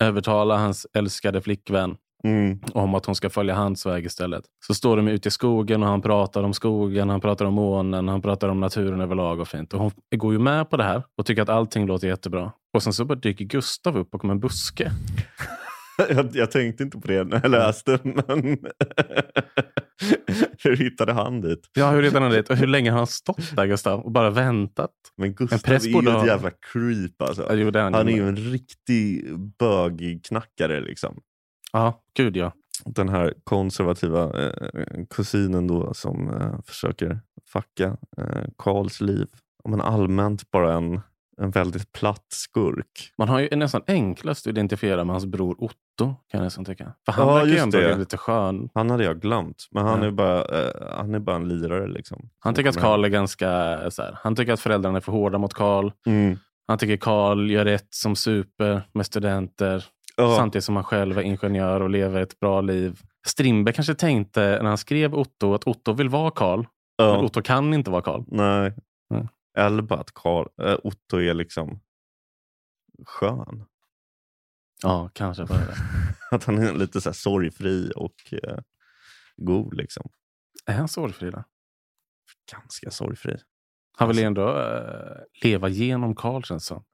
Speaker 2: övertala hans älskade flickvän
Speaker 1: mm.
Speaker 2: om att hon ska följa hans väg istället. Så står de ute i skogen och han pratar om skogen, han pratar om månen, han pratar om naturen överlag och fint. Och hon går ju med på det här och tycker att allting låter jättebra. Och sen så bara dyker Gustav upp bakom en buske. *laughs*
Speaker 1: jag, jag tänkte inte på det när jag läste, men *laughs* hur hittade han dit?
Speaker 2: Ja, hur redan dit? Och hur länge har han stått där Gustav och bara väntat?
Speaker 1: Men Gustav är ju ett jävla creep alltså.
Speaker 2: Jo, han,
Speaker 1: Han är
Speaker 2: ju.
Speaker 1: en riktig bögknackare liksom.
Speaker 2: Ja, gud ja.
Speaker 1: Den här konservativa eh, kusinen då som eh, försöker fucka eh, Karls liv. Men allmänt bara en, en väldigt platt skurk.
Speaker 2: Man har ju nästan enklast att identifiera med hans bror Otto. Kan jag nästan tycka. För han
Speaker 1: Ja,
Speaker 2: verkar ju ändå
Speaker 1: det.
Speaker 2: lite skön.
Speaker 1: Han hade jag glömt, men han,
Speaker 2: Ja.
Speaker 1: är, bara, eh, han är bara en lirare. Liksom.
Speaker 2: Han tycker att Karl är ganska så här, Han tycker att föräldrarna är för hårda mot Karl.
Speaker 1: Mm.
Speaker 2: Han tycker Karl gör rätt som super med studenter.
Speaker 1: Ja.
Speaker 2: Samtidigt som han själv är ingenjör och lever ett bra liv. Strindberg kanske tänkte när han skrev Otto att Otto vill vara Karl. Men
Speaker 1: ja.
Speaker 2: Otto kan inte vara Karl.
Speaker 1: Nej.
Speaker 2: Nej.
Speaker 1: Eller bara att Karl, eh, Otto är liksom skön.
Speaker 2: Ja, kanske det. *laughs*
Speaker 1: Att han är lite så här sorgfri och eh, god. Liksom.
Speaker 2: Är han sorgfri då?
Speaker 1: Ganska sorgfri.
Speaker 2: Han vill ändå eh, leva genom Karl känns som.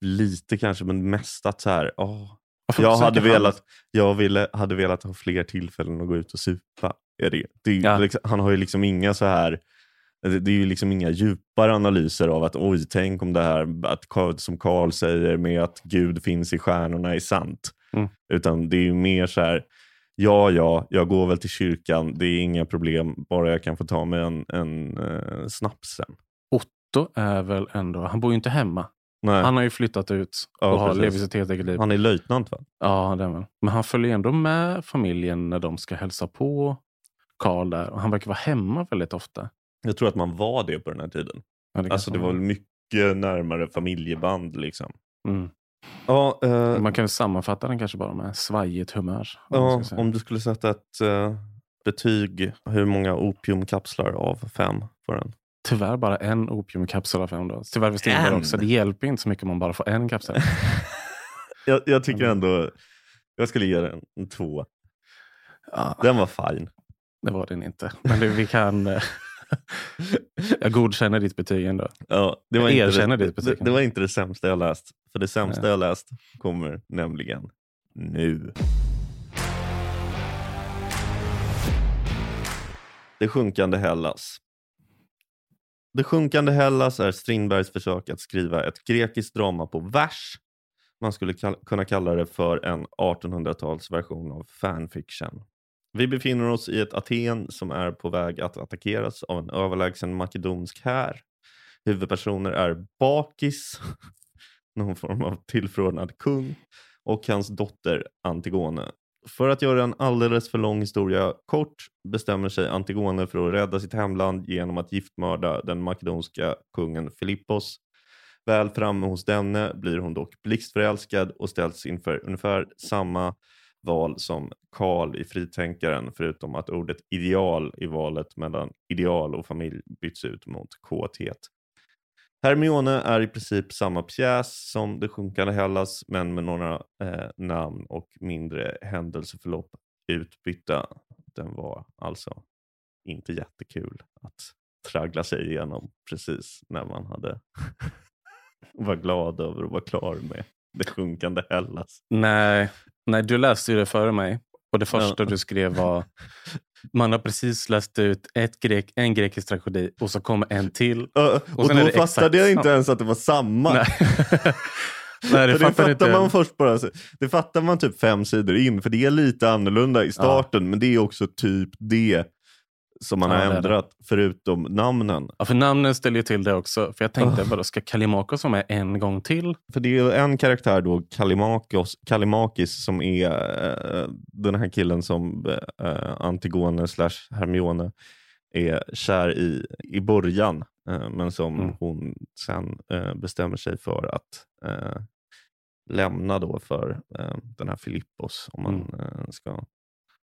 Speaker 1: Lite kanske, men mest att så här, åh, jag, hade
Speaker 2: han-
Speaker 1: velat, jag ville, hade velat ha fler tillfällen att gå ut och supa. Är det. Det
Speaker 2: Ja.
Speaker 1: liksom, han har ju liksom inga så här det är ju liksom inga djupare analyser av att oj, tänk om det här att, som Karl säger med att Gud finns i stjärnorna är sant.
Speaker 2: Mm.
Speaker 1: Utan det är ju mer så här, ja, ja, jag går väl till kyrkan, det är inga problem, bara jag kan få ta mig en, en uh, snaps sen.
Speaker 2: Otto är väl ändå, han bor ju inte hemma.
Speaker 1: Nej,
Speaker 2: Han har ju flyttat ut och
Speaker 1: Ja,
Speaker 2: har, lever sitt helt eget liv.
Speaker 1: han är löjtnant va?
Speaker 2: Ja, det är väl. Men han följer ändå med familjen när de ska hälsa på Karl där. Och han verkar vara hemma väldigt ofta.
Speaker 1: Jag tror att man var det på den här tiden.
Speaker 2: Ja, det
Speaker 1: Alltså det var mycket närmare familjeband liksom.
Speaker 2: Mm.
Speaker 1: Ja, eh,
Speaker 2: Man kan sammanfatta den kanske bara med svajigt humör. om
Speaker 1: ja, om du skulle sätta ett eh, betyg, hur många opiumkapslar av fem får den?
Speaker 2: Tyvärr bara en opiumkapsel av fem. Då. Tyvärr för Strindberg också. Det hjälper inte så mycket om man bara får en kapsel. *laughs*
Speaker 1: jag, jag tycker ändå, jag skulle ge den en två.
Speaker 2: Ja,
Speaker 1: Den var fine.
Speaker 2: det var den inte. Men det, vi kan... *laughs* jag godkänner ditt betyg ändå.
Speaker 1: Ja, det, var
Speaker 2: Jag
Speaker 1: inte
Speaker 2: erkänner
Speaker 1: det,
Speaker 2: ditt
Speaker 1: det,
Speaker 2: betyg.
Speaker 1: det var inte det sämsta jag läst. För det sämsta
Speaker 2: Nej.
Speaker 1: jag läst kommer nämligen nu. Det sjunkande Hellas. Det sjunkande Hellas är Strindbergs försök att skriva ett grekiskt drama på vers. Man skulle kall- kunna kalla det för en 1800-talsversion av fanfiction. Vi befinner oss i ett Aten som är på väg att attackeras av en överlägsen makedonsk här. Huvudpersoner är Bakis, *laughs* någon form av tillförordnad kung, och hans dotter Antigone. För att göra en alldeles för lång historia kort bestämmer sig Antigone för att rädda sitt hemland genom att giftmörda den makedonska kungen Filippos. Väl framme hos denne blir hon dock blixtförälskad och ställs inför ungefär samma val som Karl i Fritänkaren förutom att ordet ideal i valet mellan ideal och familj byts ut mot kåthet. Hermione är i princip samma pjäs som Det sjunkande Hellas men med några eh, namn och mindre händelseförlopp utbytta. Den var alltså inte jättekul att traggla sig igenom precis när man hade *laughs* var glad över att vara klar med Det sjunkande Hellas.
Speaker 2: Nej, nej, du läste ju det före mig. Och det första
Speaker 1: Ja.
Speaker 2: du skrev var man har precis läst ut ett grek, en grekisk tragedi och så kommer en till.
Speaker 1: Och,
Speaker 2: är
Speaker 1: då fattade jag inte ens att det var samma.
Speaker 2: Nej, *laughs* nej det
Speaker 1: För det
Speaker 2: fattar
Speaker 1: fattar man
Speaker 2: jag.
Speaker 1: först bara. Det fattar man typ fem sidor in, för det är lite annorlunda i starten, men det är också typ det som man
Speaker 2: Ja,
Speaker 1: har
Speaker 2: det.
Speaker 1: ändrat, förutom namnen.
Speaker 2: Ja, för namnen ställer ju till det också. För jag tänkte, vadå, ska Kalimakos vara med en gång till?
Speaker 1: För det är ju en karaktär då, Kalimakos, Kalimakis, som är eh, den här killen som eh, Antigone slash Hermione är kär i i början, eh, men som
Speaker 2: Mm.
Speaker 1: hon sen eh, bestämmer sig för att eh, lämna då för eh, den här Filippos, om man
Speaker 2: Mm.
Speaker 1: eh, ska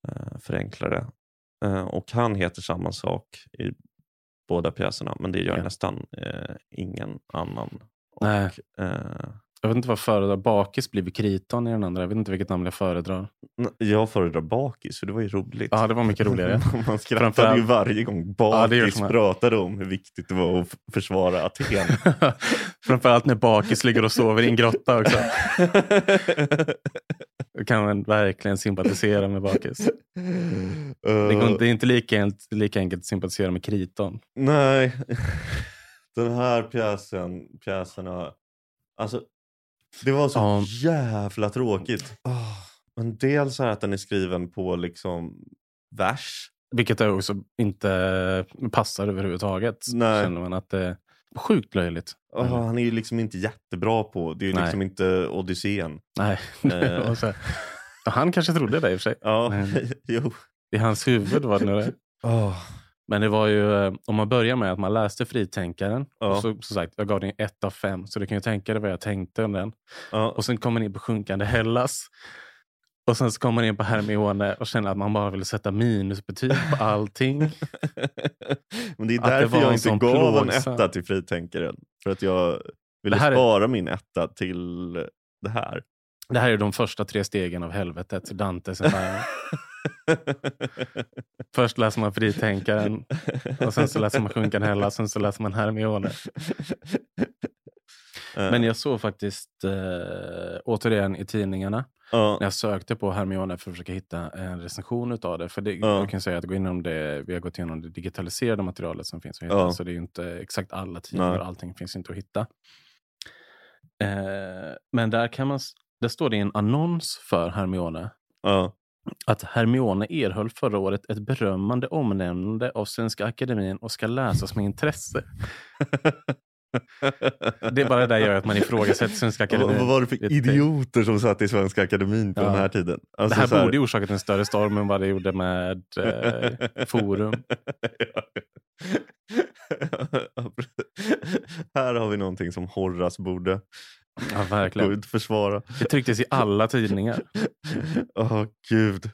Speaker 1: eh, förenkla det. Eh, och han heter samma sak i båda pjäserna, men det gör
Speaker 2: Ja.
Speaker 1: nästan eh, ingen annan. Och,
Speaker 2: Nej.
Speaker 1: eh,
Speaker 2: Jag vet inte vad jag föredrar. Bakis blir Kriton i den andra. Jag vet inte vilket namn jag föredrar.
Speaker 1: Jag föredrar bakis, för det var ju roligt.
Speaker 2: Ja, det var mycket roligare. *laughs*
Speaker 1: Man skrattade
Speaker 2: Framförallt-
Speaker 1: ju varje gång
Speaker 2: Ja,
Speaker 1: bakis
Speaker 2: man.
Speaker 1: pratade om hur viktigt det var att försvara Aten. *laughs*
Speaker 2: Framförallt när Bakis ligger och sover i en grotta också. *laughs* Då kan man verkligen sympatisera med Bakis. *laughs* Det, inte, det är inte lika, enkelt- lika enkelt att sympatisera med Kriton.
Speaker 1: Nej, *laughs* den här pjäsen, pjäserna, alltså det var så
Speaker 2: Ja.
Speaker 1: jävla tråkigt. Ah, Men dels är att den är skriven på liksom vers.
Speaker 2: Vilket också inte passar överhuvudtaget.
Speaker 1: Nej.
Speaker 2: Känner man att det sjukt löjligt. Mm.
Speaker 1: Han är ju liksom inte jättebra på, det är ju liksom inte Odysseen.
Speaker 2: Nej.
Speaker 1: Eh. *laughs*
Speaker 2: Han kanske trodde det i och för sig.
Speaker 1: Ja, *laughs* jo.
Speaker 2: I hans huvud var det nog det. *laughs*
Speaker 1: Ah,
Speaker 2: Men det var ju, eh, om man börjar med att man läste Fritänkaren.
Speaker 1: Ja.
Speaker 2: Och så, som sagt, jag gav den ett av fem. Så du kan ju tänka dig vad jag tänkte om den.
Speaker 1: ja.
Speaker 2: Och sen kommer man in på Sjunkande Hellas. Och sen så kommer man in på Hermione och känner att man bara vill sätta minusbetyg på allting. *laughs*
Speaker 1: Men det är
Speaker 2: det
Speaker 1: därför
Speaker 2: en
Speaker 1: jag inte gav en
Speaker 2: plågsam-
Speaker 1: etta till Fritänkaren. För att jag ville
Speaker 2: Det här är-
Speaker 1: spara min etta till det här.
Speaker 2: Det här är de första tre stegen av helvetet. Dantes. *laughs* Först läser man Fritänkaren. Och sen så läser man Sjunkande Hellas. Sen så läser man Hermione. *laughs*
Speaker 1: Eh,
Speaker 2: Men jag såg faktiskt eh, återigen i tidningarna. När jag sökte på Hermione för att försöka hitta en recension utav det. För det,
Speaker 1: Ja.
Speaker 2: jag kan säga att gå igenom det, vi har gått igenom det digitaliserade materialet som finns att hitta. Så det är ju inte exakt alla tidningar, allting finns inte att hitta. Eh, men där, kan man, där står det i en annons för Hermione
Speaker 1: ja.
Speaker 2: att Hermione erhöll förra året ett berömmande omnämnande av Svenska Akademin och ska läsas med intresse. *laughs* *laughs* Det är bara det där gör att man ifrågasätter Svenska Akademin.
Speaker 1: vad var det för idioter som satt i Svenska Akademin på
Speaker 2: Ja.
Speaker 1: den här tiden?
Speaker 2: Det
Speaker 1: Alltså
Speaker 2: här
Speaker 1: så
Speaker 2: borde orsakat en större storm än vad det gjorde med eh, Forum. *laughs*
Speaker 1: här har vi någonting som Horace borde
Speaker 2: Ja, verkligen.
Speaker 1: och försvara.
Speaker 2: Det trycktes i alla tidningar.
Speaker 1: Åh gud.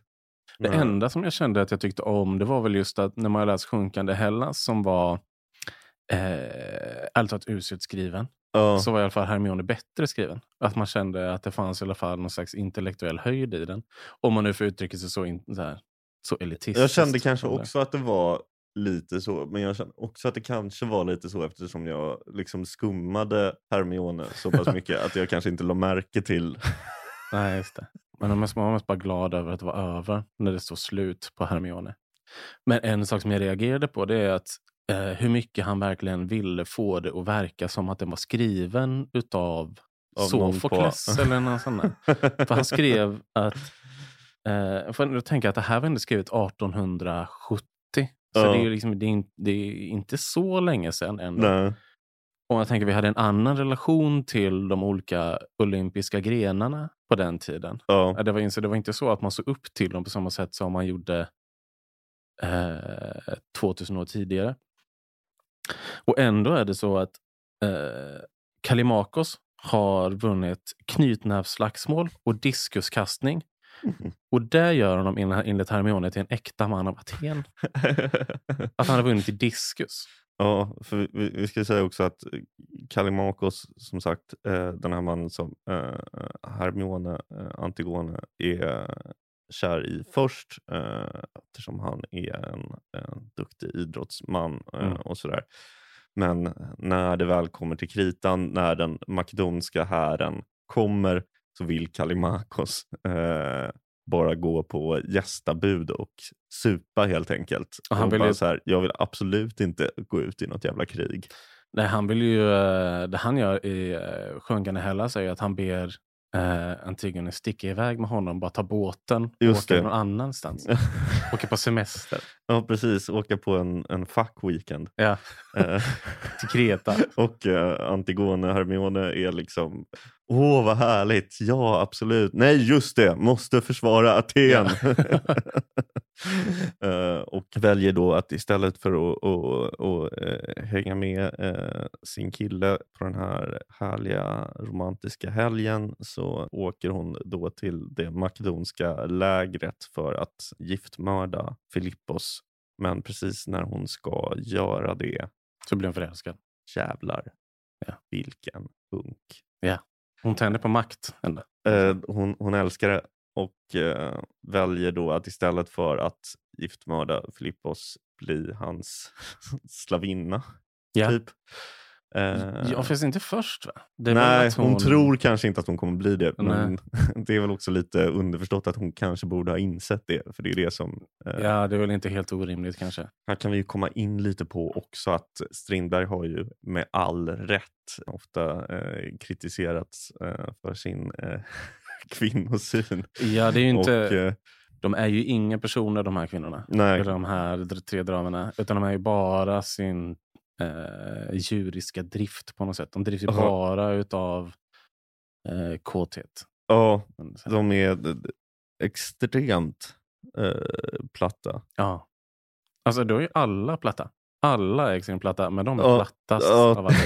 Speaker 2: Det enda som jag kände att jag tyckte om det var väl just att när man läst Sjunkande Hellas som var eh, ärligt talat uselt skriven.
Speaker 1: Ja.
Speaker 2: Så var i alla fall Hermione bättre skriven. Att man kände att det fanns i alla fall någon slags intellektuell höjd i den. Om man nu får uttrycka sig så, in, så, här, så elitistiskt.
Speaker 1: Jag kände kanske också att det var lite så, men jag kände också att det kanske var lite så eftersom jag liksom skummade Hermione så pass *laughs* mycket att jag kanske inte la märke till. *laughs*
Speaker 2: Nej, just det. Men man var mest bara glad över att det var över när det stod slut på Hermione. Men en sak som jag reagerade på det är att eh, hur mycket han verkligen ville få det att verka som att den var skriven utav
Speaker 1: Av
Speaker 2: Sofokles eller någon sån där. För han skrev att, eh, för jag tänker att det här var ändå skrivet 1870. Så
Speaker 1: Ja.
Speaker 2: det, är ju liksom, det, är inte, det är inte så länge sedan ändå.
Speaker 1: Nej.
Speaker 2: Och jag tänker vi hade en annan relation till de olika olympiska grenarna på den tiden.
Speaker 1: Ja.
Speaker 2: Det var, inte, det var inte så att man såg upp till dem på samma sätt som man gjorde eh, 2000 år tidigare. Och ändå är det så att eh, Kalimakos har vunnit knytnävsslagsmål och diskuskastning. Och det gör honom enligt Hermione till en äkta man av Aten. *laughs* Att han har vunnit i diskus.
Speaker 1: Ja, för vi- vi, vi ska säga också att Kallimakos, som sagt, eh, den här mannen som eh, Hermione eh, Antigone är kär i först eh, eftersom han är en, en duktig idrottsman eh,
Speaker 2: Mm.
Speaker 1: och sådär. Men när det väl kommer till kritan, när den makedonska hären kommer så vill Kallimakos eh, bara gå på gästabud och supa helt enkelt.
Speaker 2: Och han vill ju-
Speaker 1: så här, jag vill absolut inte gå ut i något jävla krig.
Speaker 2: Nej, han vill ju, eh, det han gör i eh, Sjunkande Hellas är ju att han ber eh, Antigone sticka iväg med honom, bara ta båten och
Speaker 1: det.
Speaker 2: någon annanstans. *laughs* åka på semester
Speaker 1: Ja, precis. Åka på en, en fuck weekend.
Speaker 2: ja, *laughs*
Speaker 1: Eh, *laughs*
Speaker 2: till Kreta.
Speaker 1: och eh, Antigone Hermione är liksom, åh vad härligt, ja absolut, nej just det, måste försvara Aten. *laughs* Eh, och väljer då att istället för att, att, att, eh, hänga med eh, sin kille på den här härliga romantiska helgen så åker hon då till det makedonska lägret för att giftmörda Filippos. Men precis när hon ska göra det
Speaker 2: Så blir hon förälskad.
Speaker 1: Jävlar.
Speaker 2: Ja.
Speaker 1: Vilken hunk.
Speaker 2: Hon tänder på makt. Ändå.
Speaker 1: Eh, hon, hon älskar det och eh, väljer då att istället för att giftmörda Filippos bli hans *laughs* slavinna.
Speaker 2: Ja.
Speaker 1: Typ. Eh,
Speaker 2: Ja, fast inte först va?
Speaker 1: Nej,
Speaker 2: att
Speaker 1: hon... tror kanske inte att hon kommer bli det.
Speaker 2: Nej.
Speaker 1: Men *laughs* det är väl också lite underförstått att hon kanske borde ha insett det. För det är det som eh,
Speaker 2: Ja, det är väl inte helt orimligt kanske.
Speaker 1: Här kan vi ju komma in lite på också att Strindberg har ju med all rätt ofta eh, kritiserats eh, för sin eh, *laughs* kvinnosyn.
Speaker 2: Ja, det är ju inte,
Speaker 1: Och, eh,
Speaker 2: de är ju inga personer de här kvinnorna.
Speaker 1: nej,
Speaker 2: de här tre dramerna. Utan de är ju bara sin eh, djuriska drift på något sätt. De drivs ju
Speaker 1: Aha.
Speaker 2: bara utav eh, kåthet.
Speaker 1: ja,
Speaker 2: säga.
Speaker 1: de är extremt eh, platta.
Speaker 2: Ja. Alltså då är ju alla platta. Alla är extremt platta, men de är
Speaker 1: Ja,
Speaker 2: plattast
Speaker 1: ja.
Speaker 2: av alla. *laughs*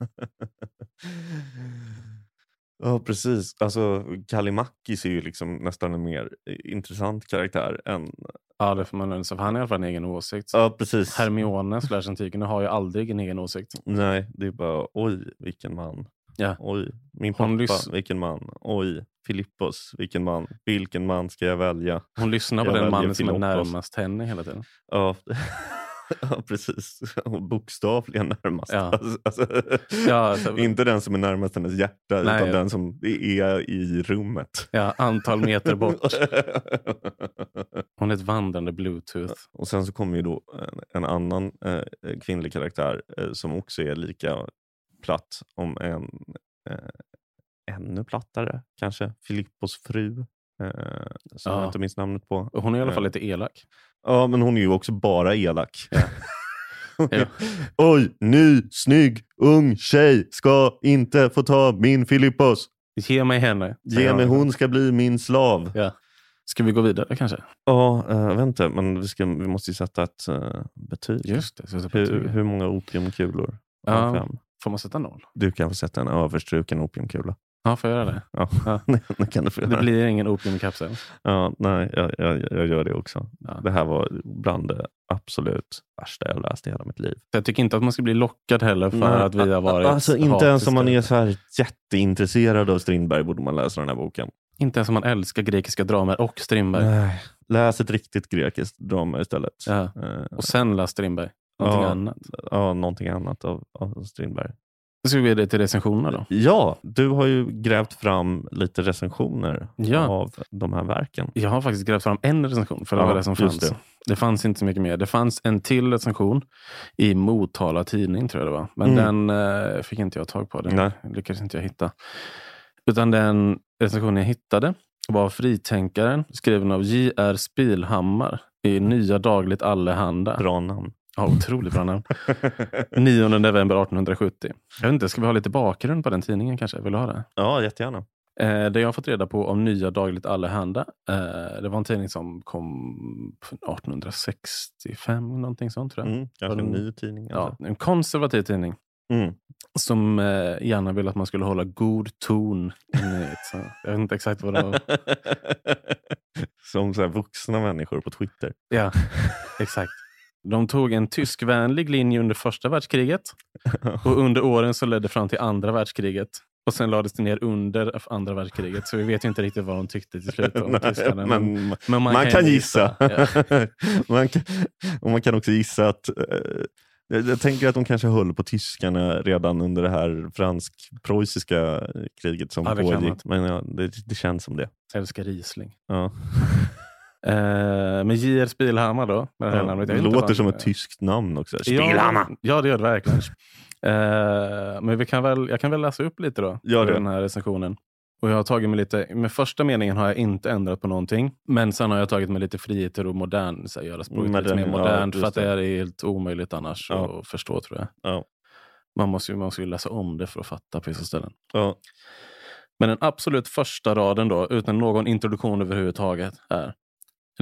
Speaker 2: *laughs*
Speaker 1: Ja, precis. Alltså, Kallimakis är ju liksom nästan en mer eh, intressant karaktär än...
Speaker 2: Ja, det får man. För han har i alla fall en egen åsikt.
Speaker 1: Ja, precis.
Speaker 2: Hermione slash Antigone har ju aldrig en egen åsikt.
Speaker 1: Nej, det är bara oj, vilken man.
Speaker 2: Ja.
Speaker 1: Oj, min pappa,
Speaker 2: lys-
Speaker 1: vilken man. Oj, Filippos, vilken man. Vilken man ska jag välja?
Speaker 2: Hon lyssnar på
Speaker 1: Jag
Speaker 2: den mannen som är närmast henne hela tiden.
Speaker 1: Ja, *laughs* ja precis. Och Bokstavligen närmast.
Speaker 2: Ja.
Speaker 1: Alltså, alltså,
Speaker 2: Ja, alltså- *laughs*
Speaker 1: inte den som är närmast hennes hjärta,
Speaker 2: Nej.
Speaker 1: utan den som är i rummet.
Speaker 2: Ja, antal meter bort. *laughs* Hon är ett vandrande bluetooth.
Speaker 1: Och sen så kommer ju då en, en annan eh, kvinnlig karaktär eh, som också är lika platt, om en eh, ännu plattare kanske. Filippos fru, som
Speaker 2: Ja.
Speaker 1: jag inte minns namnet på.
Speaker 2: Hon är i alla fall
Speaker 1: Eh,
Speaker 2: lite elak.
Speaker 1: Ja, men hon är ju också bara elak.
Speaker 2: Ja. *laughs* Ja.
Speaker 1: Oj, ny, snygg, ung tjej ska inte få ta min Filippos.
Speaker 2: Ge mig henne.
Speaker 1: Ge mig, hon ska bli min slav.
Speaker 2: Ja. Ska vi gå vidare kanske?
Speaker 1: Ja, äh, inte, men vi, ska, vi måste ju sätta ett eh, betyg.
Speaker 2: Just det. Så
Speaker 1: Hur, hur många opiumkulor?
Speaker 2: Ja.
Speaker 1: Fem?
Speaker 2: Får man sätta noll?
Speaker 1: Du kan få sätta en överstruken opiumkula.
Speaker 2: Ja, får jag göra det?
Speaker 1: Ja,
Speaker 2: Ja. *laughs*
Speaker 1: det kan du få
Speaker 2: Det
Speaker 1: göra.
Speaker 2: blir ingen opiumkapsel.
Speaker 1: Ja, nej, jag, jag, jag gör det också.
Speaker 2: Ja.
Speaker 1: Det här var bland det absolut värsta jag läst i hela mitt liv.
Speaker 2: Jag tycker inte att man ska bli lockad heller för
Speaker 1: Nej,
Speaker 2: att vi har varit
Speaker 1: Alltså inte ens om man är så här jätteintresserad av Strindberg borde man läsa den här boken.
Speaker 2: Inte ens om man älskar grekiska dramer och Strindberg.
Speaker 1: Nej. Läs ett riktigt grekiskt drama istället.
Speaker 2: Ja.
Speaker 1: Eh,
Speaker 2: Och sen läs Strindberg. Någonting
Speaker 1: Ja.
Speaker 2: annat.
Speaker 1: ja, någonting annat av, av Strindberg.
Speaker 2: Ska vi vidare till recensionerna då.
Speaker 1: Ja, du har ju grävt fram lite recensioner
Speaker 2: Ja.
Speaker 1: av de här verken.
Speaker 2: Jag har faktiskt grävt fram en recension för det
Speaker 1: Ja,
Speaker 2: var det som fanns.
Speaker 1: det.
Speaker 2: Det. fanns inte så mycket mer. Det fanns en till recension i Motala tidning tror jag det var. Men
Speaker 1: Mm.
Speaker 2: den eh, fick inte jag tag på. Den
Speaker 1: Nej.
Speaker 2: lyckades inte jag hitta. Utan den recensionen jag hittade var Fritänkaren skriven av J.R. Spilhammar i Nya Dagligt Allehanda.
Speaker 1: Bra namn.
Speaker 2: Ja, otroligt bra namn. 9 november 1870. Jag vet inte, ska vi ha lite bakgrund på den tidningen kanske? Vill du ha det?
Speaker 1: ja, jättegärna.
Speaker 2: Eh, det jag har fått reda på om Nya Dagligt Allehanda. Eh, det var en tidning som kom 1865, någonting sånt tror jag.
Speaker 1: Mm, kanske en ny tidning.
Speaker 2: Ja,
Speaker 1: Alltså.
Speaker 2: en konservativ tidning
Speaker 1: Mm.
Speaker 2: som eh, gärna ville att man skulle hålla god ton. Så jag vet inte exakt vad det var. *laughs*
Speaker 1: Som så vuxna människor på Twitter.
Speaker 2: Ja, exakt. De tog en tyskvänlig linje under första världskriget *laughs* och under åren som ledde fram till andra världskriget. Och sen lades det ner under andra världskriget. Så vi vet ju inte riktigt vad de tyckte till slut om *laughs* tyskarna.
Speaker 1: men,
Speaker 2: men
Speaker 1: man, kan gissa.
Speaker 2: Ja. *laughs*
Speaker 1: man, kan, och man kan också gissa att eh, jag, jag tänker att de kanske höll på tyskarna redan under det här fransk-preussiska kriget som
Speaker 2: Ja, kan man.
Speaker 1: pågick. Men ja, det, det känns som det.
Speaker 2: Älskar Riesling.
Speaker 1: Ja.
Speaker 2: Eh, men J.R. Spilhammar då? Med det här
Speaker 1: Ja,
Speaker 2: namnet.
Speaker 1: det låter som ett tyskt namn också.
Speaker 2: Ja,
Speaker 1: Spilhammar!
Speaker 2: Ja, det gör det verkligen. Eh, men vi kan väl, jag kan väl läsa upp lite då.
Speaker 1: Gör det.
Speaker 2: Den här recensionen. Och jag har tagit mig lite, med första meningen har jag inte ändrat på någonting. Men sen har jag tagit mig lite friheter och modern, så här, göra språket lite mer
Speaker 1: ja,
Speaker 2: modernt.
Speaker 1: just
Speaker 2: för att det är helt omöjligt annars
Speaker 1: Ja.
Speaker 2: att förstå tror jag.
Speaker 1: Ja.
Speaker 2: Man måste, ju, man måste ju läsa om det för att fatta på vissa ställen.
Speaker 1: Ja.
Speaker 2: Men den absolut första raden då, utan någon introduktion överhuvudtaget, är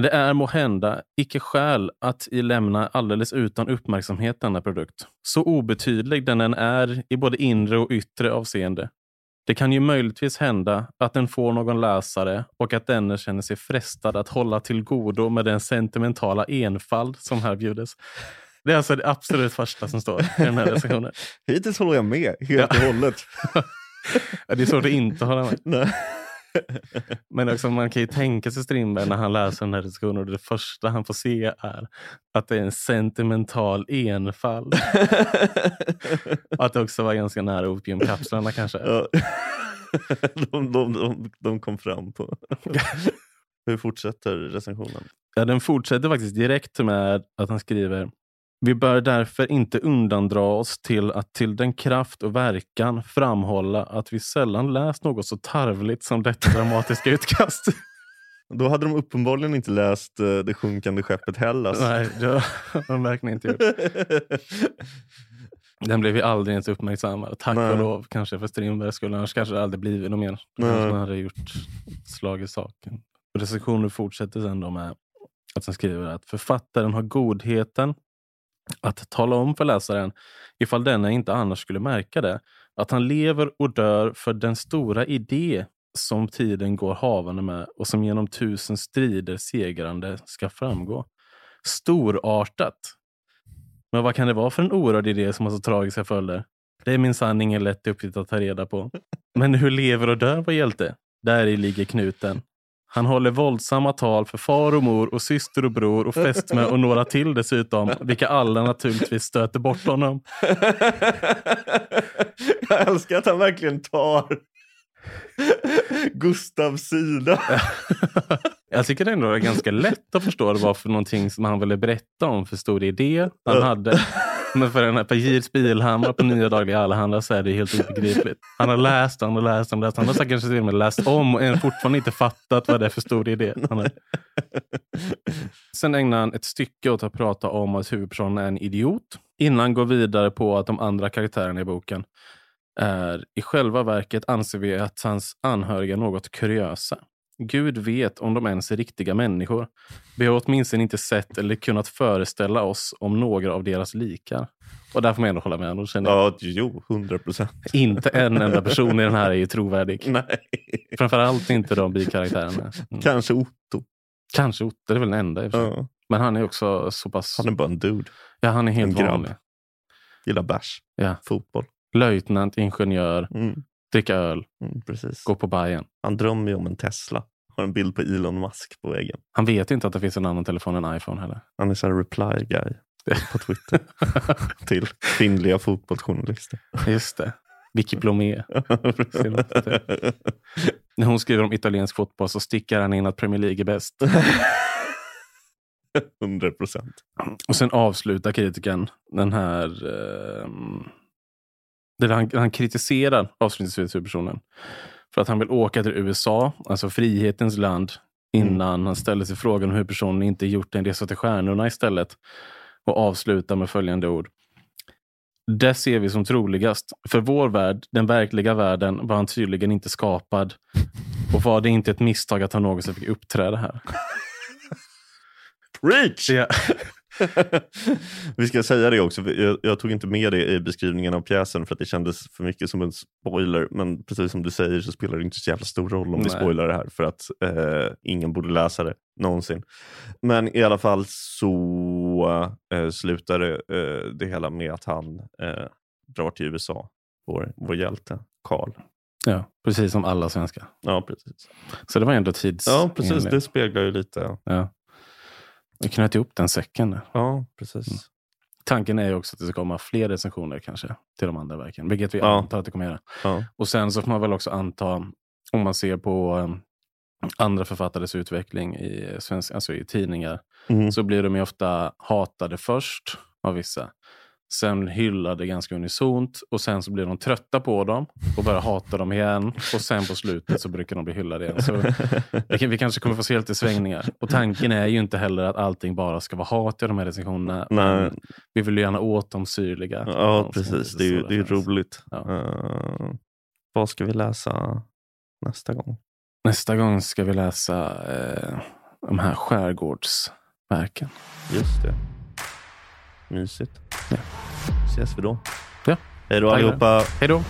Speaker 2: Det är må hända icke skäl att lämna alldeles utan uppmärksamhet denna produkt. Så obetydlig den än är i både inre och yttre avseende. Det kan ju möjligtvis hända att den får någon läsare och att denne känner sig frestad att hålla till godo med den sentimentala enfald som här bjudes. Det är alltså det absolut första som står i den här *laughs* recensionen.
Speaker 1: Hittills håller jag med helt och hållet. *laughs*
Speaker 2: Ja, Det är svårt att inte hålla med.
Speaker 1: Nej. *laughs*
Speaker 2: Men också, man kan ju tänka sig Strindberg när han läser den här recensionen och det första han får se är att det är en sentimental enfald. Och *laughs* att det också var ganska nära opiumkapslarna kanske.
Speaker 1: Ja. *laughs* De, de, de, de kom fram på. Hur fortsätter recensionen?
Speaker 2: Ja, den fortsätter faktiskt direkt med att han skriver Vi bör därför inte undandra oss till att till den kraft och verkan framhålla att vi sällan läst något så tarvligt som detta dramatiska *laughs* utkast.
Speaker 1: Då hade de uppenbarligen inte läst eh, Det sjunkande skeppet Hellas.
Speaker 2: Nej, det har *laughs* de verkligen inte gjort. *laughs* Den blev ju aldrig ens uppmärksammad. Tack
Speaker 1: Nej.
Speaker 2: och lov kanske för Strindberg skulle annars kanske det aldrig blivit något mer. Man hade gjort slag i saken. Recensionen fortsätter sen då med att han skriver att författaren har godheten att tala om för läsaren, ifall denna inte annars skulle märka det, att han lever och dör för den stora idé som tiden går havande med och som genom tusen strider segrande ska framgå. Storartat. Men vad kan det vara för en orörd idé som har så tragiska följder? Det är minsann ingen lätt uppgift att ta reda på. Men hur lever och dör vår hjälte? Där i ligger knuten. Han håller våldsamma tal för far och mor och syster och bror och fästmö och några till dessutom, vilka alla naturligtvis stöter bort honom.
Speaker 1: Jag älskar att han verkligen tar Gustavs sida.
Speaker 2: Jag tycker ändå det är ganska lätt att förstå det var för någonting som han ville berätta om för stor idé han hade. Men för den här Pajir Spilhammar på Nya Dagliga Allehanda så är det helt obegripligt. Han har läst, han har läst, han har läst. Han har säkert till och med läst om och än fortfarande inte fattat vad det är för stor idé. Han har. Sen ägnar han ett stycke åt att prata om att huvudpersonen är en idiot. Innan han går vidare på att de andra karaktärerna i boken är i själva verket anser vi att hans anhöriga är något kuriösa. Gud vet om de ens är riktiga människor. Vi har åtminstone inte sett eller kunnat föreställa oss om några av deras likar. Och där får man ändå hålla med känner
Speaker 1: Ja, jo, hundra procent.
Speaker 2: Inte en enda person i den här är ju trovärdig. *laughs*
Speaker 1: Nej.
Speaker 2: Framförallt inte de bikaraktärerna. *laughs* Mm.
Speaker 1: Kanske Otto.
Speaker 2: Kanske Otto, det är väl den enda i.
Speaker 1: Ja.
Speaker 2: Men han är också så pass...
Speaker 1: Han är bara en dude.
Speaker 2: Ja, han är helt
Speaker 1: en grabb.
Speaker 2: vanlig.
Speaker 1: Gillar bärs.
Speaker 2: Ja.
Speaker 1: Fotboll.
Speaker 2: Löjtnant, ingenjör,
Speaker 1: Mm.
Speaker 2: Dricka öl,
Speaker 1: Mm, precis.
Speaker 2: gå på Bajen.
Speaker 1: Han drömmer ju om en Tesla. Har en bild på Elon Musk på väggen.
Speaker 2: Han vet inte att det finns en annan telefon än iPhone heller.
Speaker 1: Han är så här reply guy på Twitter *laughs* till kvinnliga fotbollsjournalister.
Speaker 2: Just det. Vicky Blomé. *laughs* När hon skriver om italiensk fotboll så stickar han in att Premier League är bäst. *laughs*
Speaker 1: 100 procent.
Speaker 2: Och sen avslutar kritiken den här... Eh, där han, han kritiserar avslutningsvis huvudpersonen för att han vill åka till USA, alltså frihetens land, innan han ställer sig frågan om huvudpersonen inte gjort en resa till stjärnorna istället. Och avslutar med följande ord. Det ser vi som troligast. För vår värld, den verkliga världen, var han tydligen inte skapad. Och var det inte ett misstag att han någonsin fick uppträda här? *laughs*
Speaker 1: Preach!
Speaker 2: Ja. *laughs*
Speaker 1: Vi ska säga det också. Jag, jag tog inte med det i beskrivningen av pjäsen för att det kändes för mycket som en spoiler. Men precis som du säger så spelar det inte så jävla stor roll om vi
Speaker 2: Nej.
Speaker 1: spoilar det här för att eh, ingen borde läsa det någonsin. Men i alla fall så eh, slutar det, eh, det hela med att han eh, drar till USA. Vår, vår hjälte, Karl.
Speaker 2: ja, precis som alla svenskar.
Speaker 1: Ja, precis.
Speaker 2: Så det var ändå tids...
Speaker 1: Ja, precis. Det speglar ju lite.
Speaker 2: Ja. Vi knöt ihop den säcken. där.
Speaker 1: Ja, precis.
Speaker 2: Mm. Tanken är ju också att det ska komma fler recensioner kanske till de andra verken, vilket vi
Speaker 1: Ja.
Speaker 2: antar att det kommer göra.
Speaker 1: Ja.
Speaker 2: Och sen så får man väl också anta, om man ser på um, andra författares utveckling i, svensk, alltså i tidningar,
Speaker 1: Mm.
Speaker 2: så blir de ju ofta hatade först av vissa. Sen hyllade ganska unisont och sen så blir de trötta på dem och börjar hata dem igen. Och sen på slutet så brukar de bli hyllade igen. Så vi, kan- vi kanske kommer få se lite svängningar. Och tanken är ju inte heller att allting bara ska vara hat i de här recensionerna.
Speaker 1: Nej.
Speaker 2: Vi vill ju gärna åt de syrliga.
Speaker 1: Ja, precis. Det är, ju- det är roligt.
Speaker 2: Ja.
Speaker 1: Eh, vad ska vi läsa nästa gång?
Speaker 2: Nästa gång ska vi läsa eh, de här skärgårdsverken.
Speaker 1: Just det. Mysigt.
Speaker 2: Ja.
Speaker 1: Ses vi då.
Speaker 2: Ja.
Speaker 1: Hej då allihopa.
Speaker 2: Hej då!